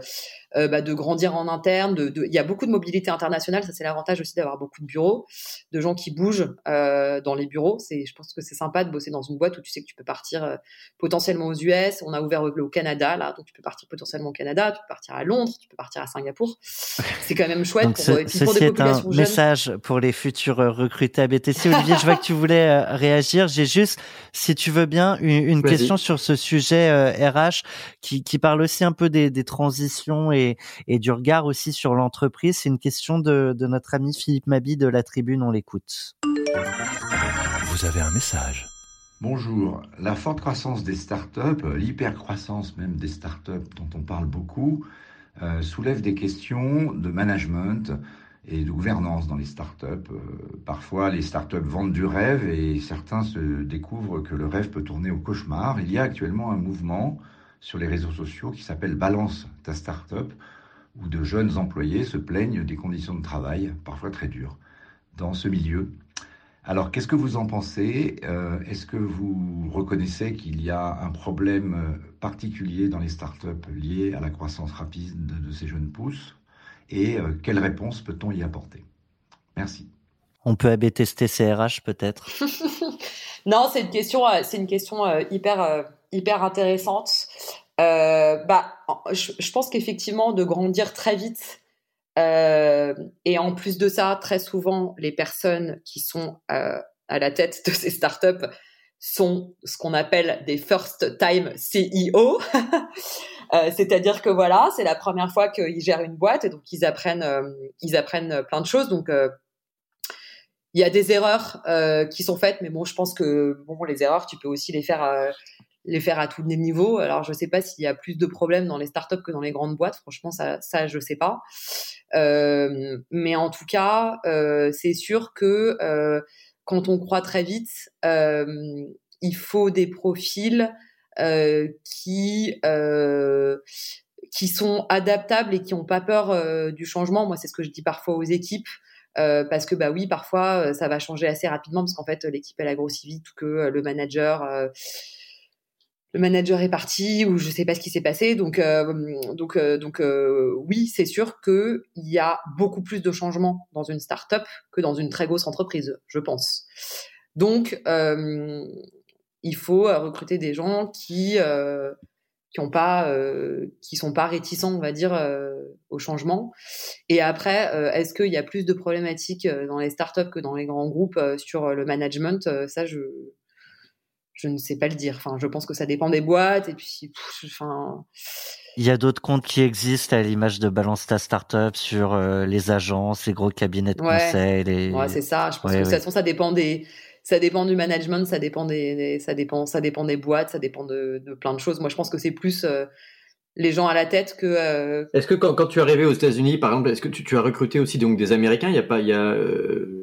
Speaker 3: euh, bah, de grandir en interne. De, de... Il y a beaucoup de mobilité internationale, ça c'est l'avantage aussi d'avoir beaucoup de bureaux, de gens qui bougent euh, dans les bureaux. C'est, je pense que c'est sympa de bosser dans une boîte où tu sais que tu peux partir euh, potentiellement aux US. On a ouvert au, Canada là, donc tu peux partir potentiellement au Canada, tu peux partir à Londres, tu peux partir à Singapour. C'est quand même chouette.
Speaker 2: donc pour, ce, pour des est un message pour les futurs recrutés à BTC. Olivier, je vois que tu voulais réagir. J'ai juste, si tu veux bien, une, question sur ce sujet RH qui, qui parle aussi un peu des, des transitions et et, du regard aussi sur l'entreprise. C'est une question de, notre ami Philippe Mabi de la Tribune. On l'écoute.
Speaker 8: Vous avez un message.
Speaker 9: Bonjour. La forte croissance des startups, l'hypercroissance même des startups dont on parle beaucoup, euh, soulève des questions de management et de gouvernance dans les startups. Euh, parfois, les startups vendent du rêve et certains se découvrent que le rêve peut tourner au cauchemar. Il y a actuellement un mouvement sur les réseaux sociaux qui s'appelle Balance ta startup, où de jeunes employés se plaignent des conditions de travail, parfois très dures, dans ce milieu. Alors, qu'est-ce que vous en pensez? Euh, Est-ce que vous reconnaissez qu'il y a un problème euh, particulier dans les startups lié à la croissance rapide de, ces jeunes pousses? Et euh, quelle réponse peut-on y apporter? Merci.
Speaker 2: On peut AB tester CRH peut-être?
Speaker 3: Non, c'est une question, c'est une question hyper hyper intéressante. Euh, bah, je, pense qu'effectivement, de grandir très vite, euh, et en plus de ça, très souvent, les personnes qui sont euh, à la tête de ces startups sont ce qu'on appelle des first time CEO. C'est-à-dire que voilà, c'est la première fois qu'ils gèrent une boîte et donc ils apprennent, ils apprennent plein de choses. Donc il y a des erreurs qui sont faites, mais bon, je pense que bon, les erreurs, tu peux aussi les faire les faire à tous les niveaux. Alors, je ne sais pas s'il y a plus de problèmes dans les startups que dans les grandes boîtes. Franchement, ça, ça je sais pas. Euh, mais en tout cas, euh, c'est sûr que euh, quand on croit très vite, il faut des profils qui qui sont adaptables et qui n'ont pas peur du changement. Moi, c'est ce que je dis parfois aux équipes. parce que bah oui, parfois ça va changer assez rapidement parce qu'en fait l'équipe elle a grossi vite ou que le manager le manager est parti ou je sais pas ce qui s'est passé. Donc, euh, donc, euh, donc, euh, oui, c'est sûr que il y a beaucoup plus de changements dans une start-up que dans une très grosse entreprise, je pense. Donc, il faut recruter des gens qui qui ont pas, qui sont pas réticents, on va dire, au changement. Et après, est-ce qu'il y a plus de problématiques dans les startups que dans les grands groupes sur le management? Ça, je je ne sais pas le dire. Enfin, je pense que ça dépend des boîtes et puis, enfin.
Speaker 2: Il y a d'autres comptes qui existent à l'image de Balance ta Startup sur euh, les agences, les gros cabinets de conseil. Les...
Speaker 3: Ouais, c'est ça. Je pense que de toute façon, ça dépend des, ça dépend du management, ça dépend des, ça dépend, ça dépend des boîtes, ça dépend de, de, plein de choses. Moi, je pense que c'est plus, euh, les gens à la tête que. euh,
Speaker 4: Est-ce que quand, quand tu es arrivé aux États-Unis, par exemple, est-ce que tu, tu as recruté aussi donc des Américains? Il y a pas, il y a, euh,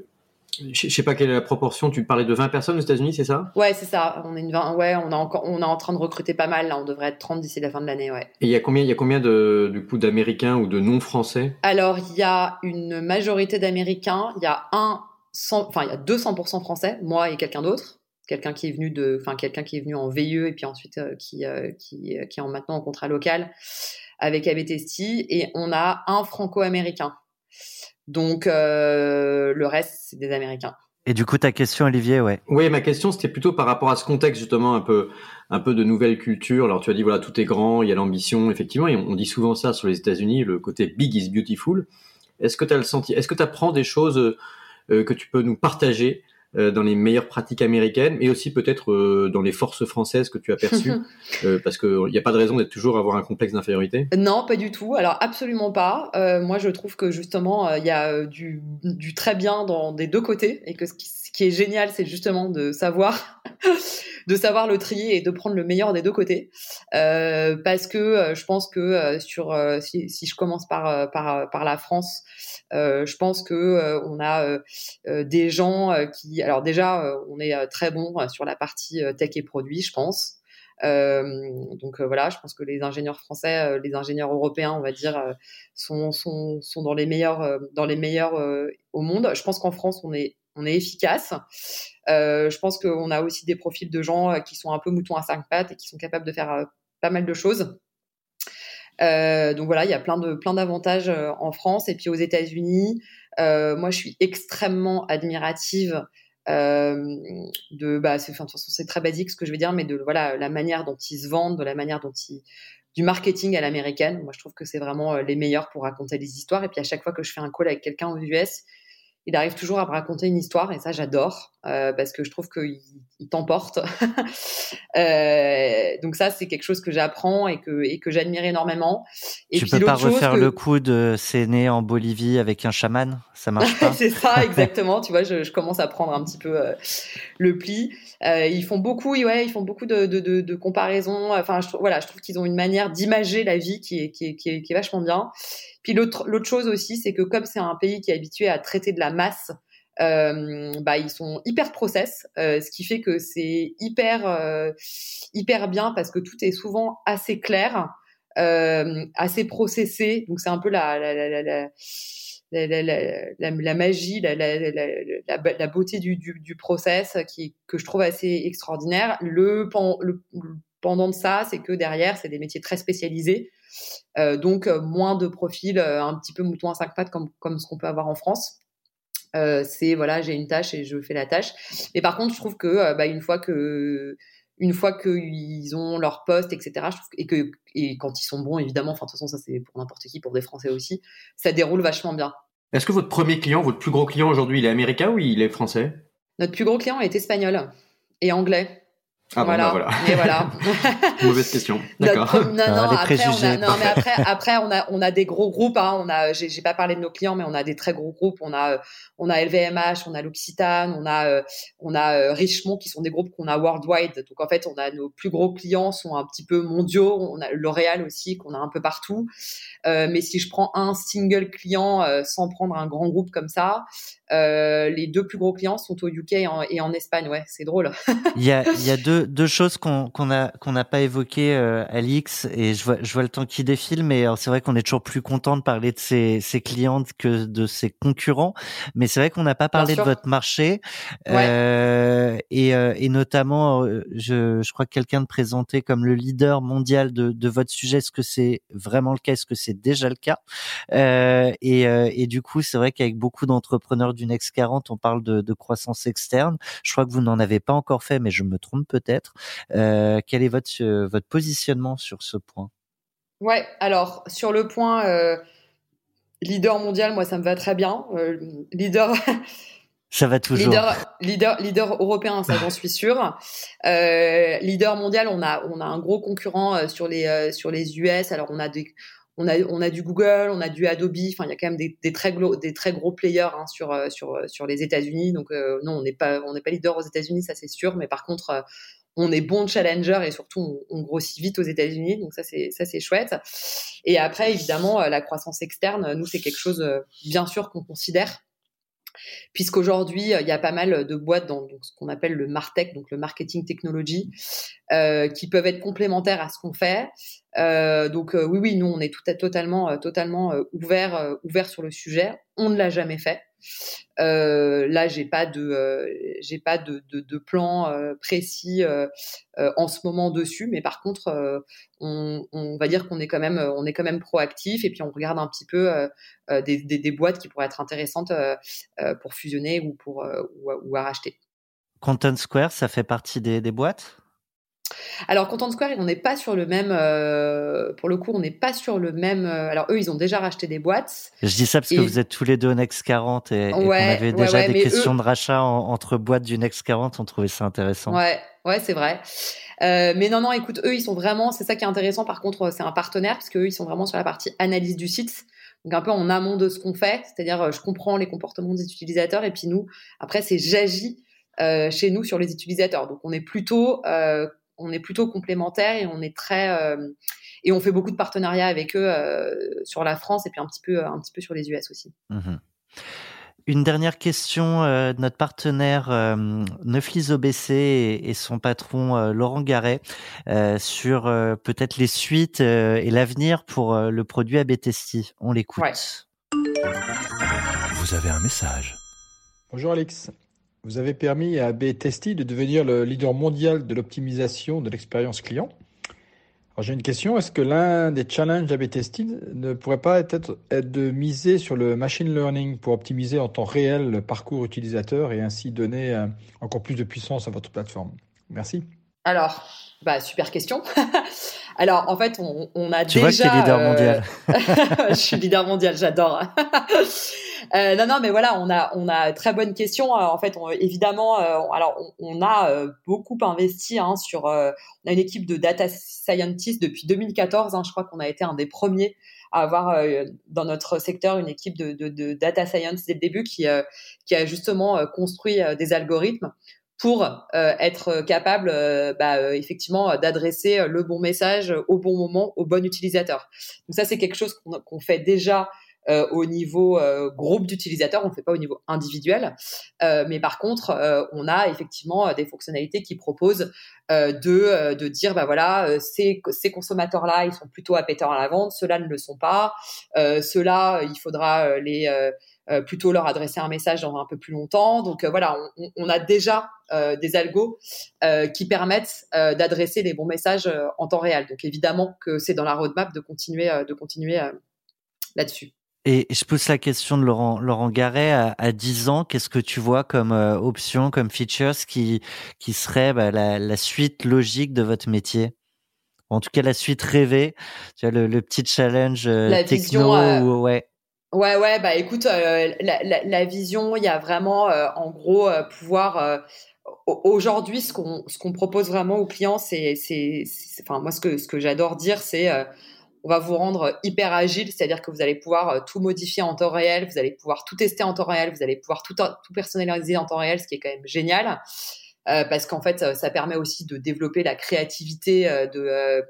Speaker 4: je sais pas quelle est la proportion. Tu parlais de 20 personnes aux États-Unis, c'est ça?
Speaker 3: Ouais, c'est ça. On est une ouais, on a encore, on est en train de recruter pas mal. Là, on devrait être 30 d'ici la fin de l'année, ouais.
Speaker 4: Et il y a combien, il y a combien de du coup d'Américains ou de non-français?
Speaker 3: Alors, il y a une majorité d'Américains. Il y a un, 100 enfin, il y a 200% français, moi et quelqu'un d'autre. Quelqu'un qui est venu de, enfin, quelqu'un qui est venu en VIE et puis ensuite euh, qui, euh, qui, euh, qui est en maintenant en contrat local avec ABTST. Et on a un franco-américain. Donc, euh, le reste, c'est des Américains.
Speaker 2: Et du coup, ta question, Olivier, ouais.
Speaker 4: Oui, ma question c'était plutôt par rapport à ce contexte justement un peu un peu de nouvelle culture. Alors tu as dit voilà tout est grand, il y a l'ambition effectivement et on, on dit souvent ça sur les États-Unis, le côté big is beautiful. Est-ce que tu as le senti Est-ce que tu apprends des choses euh, que tu peux nous partager euh, dans les meilleures pratiques américaines, mais aussi peut-être euh, dans les forces françaises que tu as perçues, euh, parce qu'il n'y a pas de raison d'être toujours à avoir un complexe d'infériorité.
Speaker 3: Non, pas du tout. Alors absolument pas. Euh, moi, je trouve que justement, euh, il y a euh, du, du très bien dans des deux côtés, et que ce qui, ce qui est génial, c'est justement de savoir, de savoir le trier et de prendre le meilleur des deux côtés. Euh, parce que euh, je pense que euh, sur, si, je commence par par la France, je pense que on a des gens qui, alors déjà, on est très bon sur la partie tech et produits, je pense. Donc voilà, je pense que les ingénieurs français, les ingénieurs européens, on va dire, sont, sont, sont dans les meilleurs, dans les meilleurs au monde. Je pense qu'en France, on est, on est efficace. Euh, je pense qu'on a aussi des profils de gens euh, qui sont un peu moutons à cinq pattes et qui sont capables de faire euh, pas mal de choses. Donc voilà, il y a plein de plein d'avantages en France et puis aux États-Unis. Moi, je suis extrêmement admirative de bah c'est enfin, c'est très basique ce que je vais dire mais de voilà la manière dont ils se vendent de la manière dont ils du marketing à l'américaine moi je trouve que c'est vraiment les meilleurs pour raconter des histoires et puis à chaque fois que je fais un call avec quelqu'un aux US il arrive toujours à me raconter une histoire et ça j'adore euh, parce que je trouve qu'il il t'emporte Euh, donc ça c'est quelque chose que j'apprends et que et que j'admire énormément et
Speaker 2: tu
Speaker 3: puis
Speaker 2: peux pas refaire
Speaker 3: que-
Speaker 2: le coup de c'est né en Bolivie avec un chaman? Ça marche pas?
Speaker 3: C'est ça, exactement. tu vois, je, je commence à prendre un petit peu euh, le pli. Ils font beaucoup, ouais, ils font beaucoup de, de, de, de comparaisons. Enfin, je trouve, voilà, je trouve qu'ils ont une manière d'imager la vie qui est, qui est, qui est, qui est vachement bien. Puis l'autre, chose aussi, c'est que comme c'est un pays qui est habitué à traiter de la masse, euh, bah ils sont hyper process, euh, ce qui fait que c'est hyper euh, hyper bien parce que tout est souvent assez clair, euh, assez processé. Donc c'est un peu la la, la, la, la magie, la, beauté du, du, process qui, que je trouve assez extraordinaire. Le pendant de ça, c'est que derrière, c'est des métiers très spécialisés. Euh, donc, euh, moins de profils euh, un petit peu mouton à cinq pattes comme, comme ce qu'on peut avoir en France. Euh, c'est voilà, j'ai une tâche et je fais la tâche. Mais par contre, je trouve que euh, bah, une fois que une fois qu'ils ont leur poste, etc. Je trouve, que- et que et quand ils sont bons, évidemment. Enfin, de toute façon, ça c'est pour n'importe qui, pour des Français aussi. Ça déroule vachement bien.
Speaker 4: Est-ce que votre premier client, votre plus gros client aujourd'hui, il est américain ou il est français?
Speaker 3: Notre plus gros client est espagnol et anglais.
Speaker 4: Ah bon, bah
Speaker 3: voilà.
Speaker 4: voilà.
Speaker 3: Et voilà.
Speaker 4: Mauvaise question. D'accord.
Speaker 3: non,
Speaker 2: Ah,
Speaker 3: non,
Speaker 2: les
Speaker 3: après, on a, non, mais après, après, on a, on a des gros groupes. Hein, on a, j'ai, j'ai pas parlé de nos clients, mais on a des très gros groupes. On a, euh, on a LVMH, on a l'Occitane, on a, euh, on a euh, Richemont, qui sont des groupes qu'on a worldwide. Donc en fait, on a nos plus gros clients sont un petit peu mondiaux. On a L'Oréal aussi, qu'on a un peu partout. Euh, mais si je prends un single client euh, sans prendre un grand groupe comme ça, euh, les deux plus gros clients sont au UK et en, et en Espagne. Ouais, c'est drôle.
Speaker 2: Il y a, il y a deux, deux choses qu'on qu'on a qu'on n'a pas évoquées, euh, Alix, et je vois, je vois le temps qui défile, mais alors, c'est vrai qu'on est toujours plus content de parler de ses, ses clientes que de ses concurrents. Mais c'est vrai qu'on n'a pas parlé de votre marché,
Speaker 3: Ouais.
Speaker 2: euh, et, euh, et notamment, euh, je, je crois que quelqu'un de présenté comme le leader mondial de, de votre sujet. Est-ce que c'est vraiment le cas Est-ce que c'est déjà le cas Euh, et, euh, et du coup, c'est vrai qu'avec beaucoup d'entrepreneurs du Next 40, on parle de, de croissance externe. Je crois que vous n'en avez pas encore fait, mais je me trompe peut-être. Euh, quel est votre euh, votre positionnement sur ce point?
Speaker 3: Ouais, alors sur le point euh, leader mondial, moi ça me va très bien. Leader,
Speaker 2: Ça va toujours.
Speaker 3: leader, leader, leader européen, ça j'en suis. Euh, leader mondial, on a, on a un gros concurrent sur les, sur les US. Alors on a des, on a, on a du Google, on a du Adobe. Enfin, il y a quand même des, des très gros, des très gros players hein, sur, sur, sur les États-Unis. Donc euh, non, on n'est pas, on n'est pas leader aux États-Unis, ça c'est sûr. Mais par contre, on est bon challenger et surtout on, grossit vite aux États-Unis, donc ça c'est ça c'est chouette. Et après évidemment la croissance externe, nous c'est quelque chose bien sûr qu'on considère puisqu'aujourd'hui, il y a pas mal de boîtes dans ce qu'on appelle le MarTech, donc le marketing technology, euh, qui peuvent être complémentaires à ce qu'on fait. Euh, donc euh, oui, oui, nous, on est tout à, totalement, totalement ouvert, ouvert sur le sujet. On ne l'a jamais fait. Euh, là, j'ai pas de, euh, j'ai pas de, de, plan euh, précis en ce moment dessus, mais par contre, on, va dire qu'on est quand même, on est quand même proactif et puis on regarde un petit peu des, des, boîtes qui pourraient être intéressantes pour fusionner ou pour ou, ou à racheter.
Speaker 2: Content Square, ça fait partie des, des boîtes?
Speaker 3: Alors Content Square, on n'est pas sur le même. Euh, pour le coup, on n'est pas sur le même. Euh, alors eux, ils ont déjà racheté des boîtes.
Speaker 2: Je dis ça parce que vous êtes tous les deux Next 40 et, on avait déjà des questions de rachat entre boîtes du Next 40. On trouvait ça intéressant.
Speaker 3: Ouais, ouais, c'est vrai. Euh, mais non, non, écoute, eux, ils sont vraiment. C'est ça qui est intéressant. Par contre, c'est un partenaire parce qu'eux, ils sont vraiment sur la partie analyse du site. Donc un peu en amont de ce qu'on fait, c'est-à-dire je comprends les comportements des utilisateurs et puis nous, après c'est j'agis chez nous sur les utilisateurs. Donc on est plutôt on est plutôt complémentaires et on est très euh, et on fait beaucoup de partenariats avec eux euh, sur la France et puis un petit peu un petit peu sur les US aussi.
Speaker 2: Mhm. Une dernière question euh, de notre partenaire euh, Neuflis OBC et, son patron Laurent Garret sur peut-être les suites et l'avenir pour le produit ABTST. On l'écoute.
Speaker 8: Vous avez un message.
Speaker 10: Bonjour Alex. Vous avez permis à AB de devenir le leader mondial de l'optimisation de l'expérience client. Alors j'ai une question, est-ce que l'un des challenges d'AB Testy ne pourrait pas être, être de miser sur le machine learning pour optimiser en temps réel le parcours utilisateur et ainsi donner euh, encore plus de puissance à votre plateforme? Merci.
Speaker 3: Alors, bah, super question. Alors, en fait, on, on a
Speaker 2: tu
Speaker 3: déjà.
Speaker 2: Tu vois que tu es leader mondial.
Speaker 3: je suis leader mondial, j'adore. Euh, non, non, mais voilà, on a, on a très bonne question. Euh, en fait, évidemment, euh, alors on, a beaucoup investi hein, sur. on a une équipe de data scientists depuis 2014. Hein, je crois qu'on a été un des premiers à avoir dans notre secteur une équipe de, de, de data science dès le début qui, qui a justement construit des algorithmes pour être capable bah, effectivement d'adresser le bon message au bon moment au bon utilisateur. Donc ça c'est quelque chose qu'on fait déjà euh, au niveau euh, groupe d'utilisateurs, on ne fait pas au niveau individuel. Euh, mais par contre, on a effectivement des fonctionnalités qui proposent de, de dire, bah voilà, ces, ces consommateurs-là, ils sont plutôt appéteurs à la vente, ceux-là ne le sont pas, ceux-là, il faudra les plutôt leur adresser un message dans un peu plus longtemps. Donc voilà, on, on, a déjà des algos qui permettent d'adresser les bons messages en temps réel. Donc évidemment que c'est dans la roadmap de continuer, de continuer là-dessus.
Speaker 2: Et je pose la question de Laurent, Laurent Garret à, à 10 ans. Qu'est-ce que tu vois comme euh, option, comme features qui, qui serait bah, la, la, suite logique de votre métier? En tout cas, la suite rêvée. Tu vois, le, le petit challenge euh, la techno. Vision, euh, ouais.
Speaker 3: Ouais, ouais, bah écoute, la, la, la, vision, il y a vraiment, en gros, pouvoir aujourd'hui, ce qu'on ce qu'on propose vraiment aux clients, c'est, c'est, enfin moi ce que ce que j'adore dire, c'est on va vous rendre hyper agile, c'est-à-dire que vous allez pouvoir euh, tout modifier en temps réel, vous allez pouvoir tout tester en temps réel, vous allez pouvoir tout, personnaliser en temps réel, ce qui est quand même génial. Euh, parce qu'en fait, ça permet aussi de développer la créativité euh, de,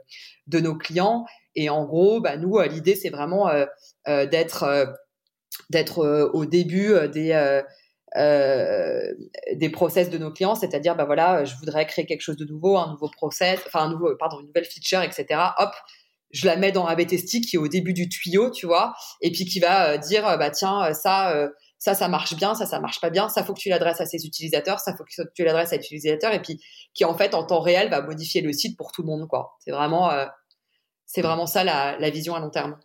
Speaker 3: de nos clients. Et en gros, bah, nous, l'idée, c'est vraiment d'être d'être au début des des process de nos clients, c'est-à-dire, bah voilà, je voudrais créer quelque chose de nouveau, un nouveau process, enfin un nouveau, pardon, une nouvelle feature, etc. Hop, je la mets dans AB Testy qui est au début du tuyau, tu vois, et puis qui va euh, dire euh, bah tiens euh, ça ça ça marche bien, ça ça marche pas bien, ça faut que tu l'adresses à ses utilisateurs, ça faut que tu l'adresses à l'utilisateur et puis qui en fait en temps réel va modifier le site pour tout le monde quoi. C'est vraiment c'est vraiment ça la, la vision à long terme.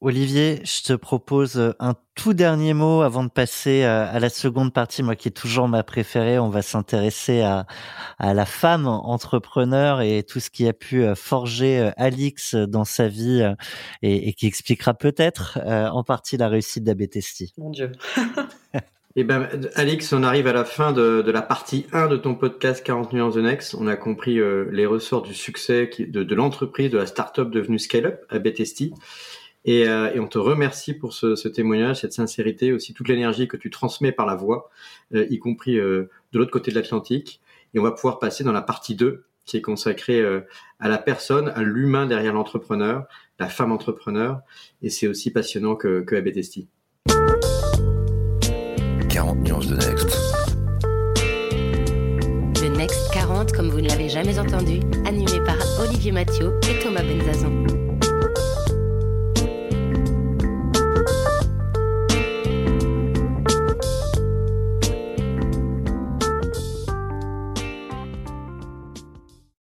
Speaker 2: Olivier, je te propose euh, un tout dernier mot avant de passer euh, à la seconde partie, moi qui est toujours ma préférée. On va s'intéresser à, à, la femme entrepreneur et tout ce qui a pu euh, forger Alix dans sa vie et, et qui expliquera peut-être en partie la réussite d'Abetesti.
Speaker 3: Mon Dieu.
Speaker 4: Eh ben, Alix, on arrive à la fin de, de, la partie 1 de ton podcast 40 nuances de Next. On a compris les ressorts du succès de, de l'entreprise, de la start-up devenue Scale-up, Abetesti. Et, euh, et, on te remercie pour ce, ce, témoignage, cette sincérité, aussi toute l'énergie que tu transmets par la voix, euh, y compris euh, de l'autre côté de l'Atlantique. Et on va pouvoir passer dans la partie 2 qui est consacrée euh, à la personne, à l'humain derrière l'entrepreneur, la femme entrepreneur. Et c'est aussi passionnant que, que AB Testy.
Speaker 8: 40 nuances de Next.
Speaker 1: Le Next 40, comme vous ne l'avez jamais entendu, animé par Olivier Mathieu et Thomas Benzazon.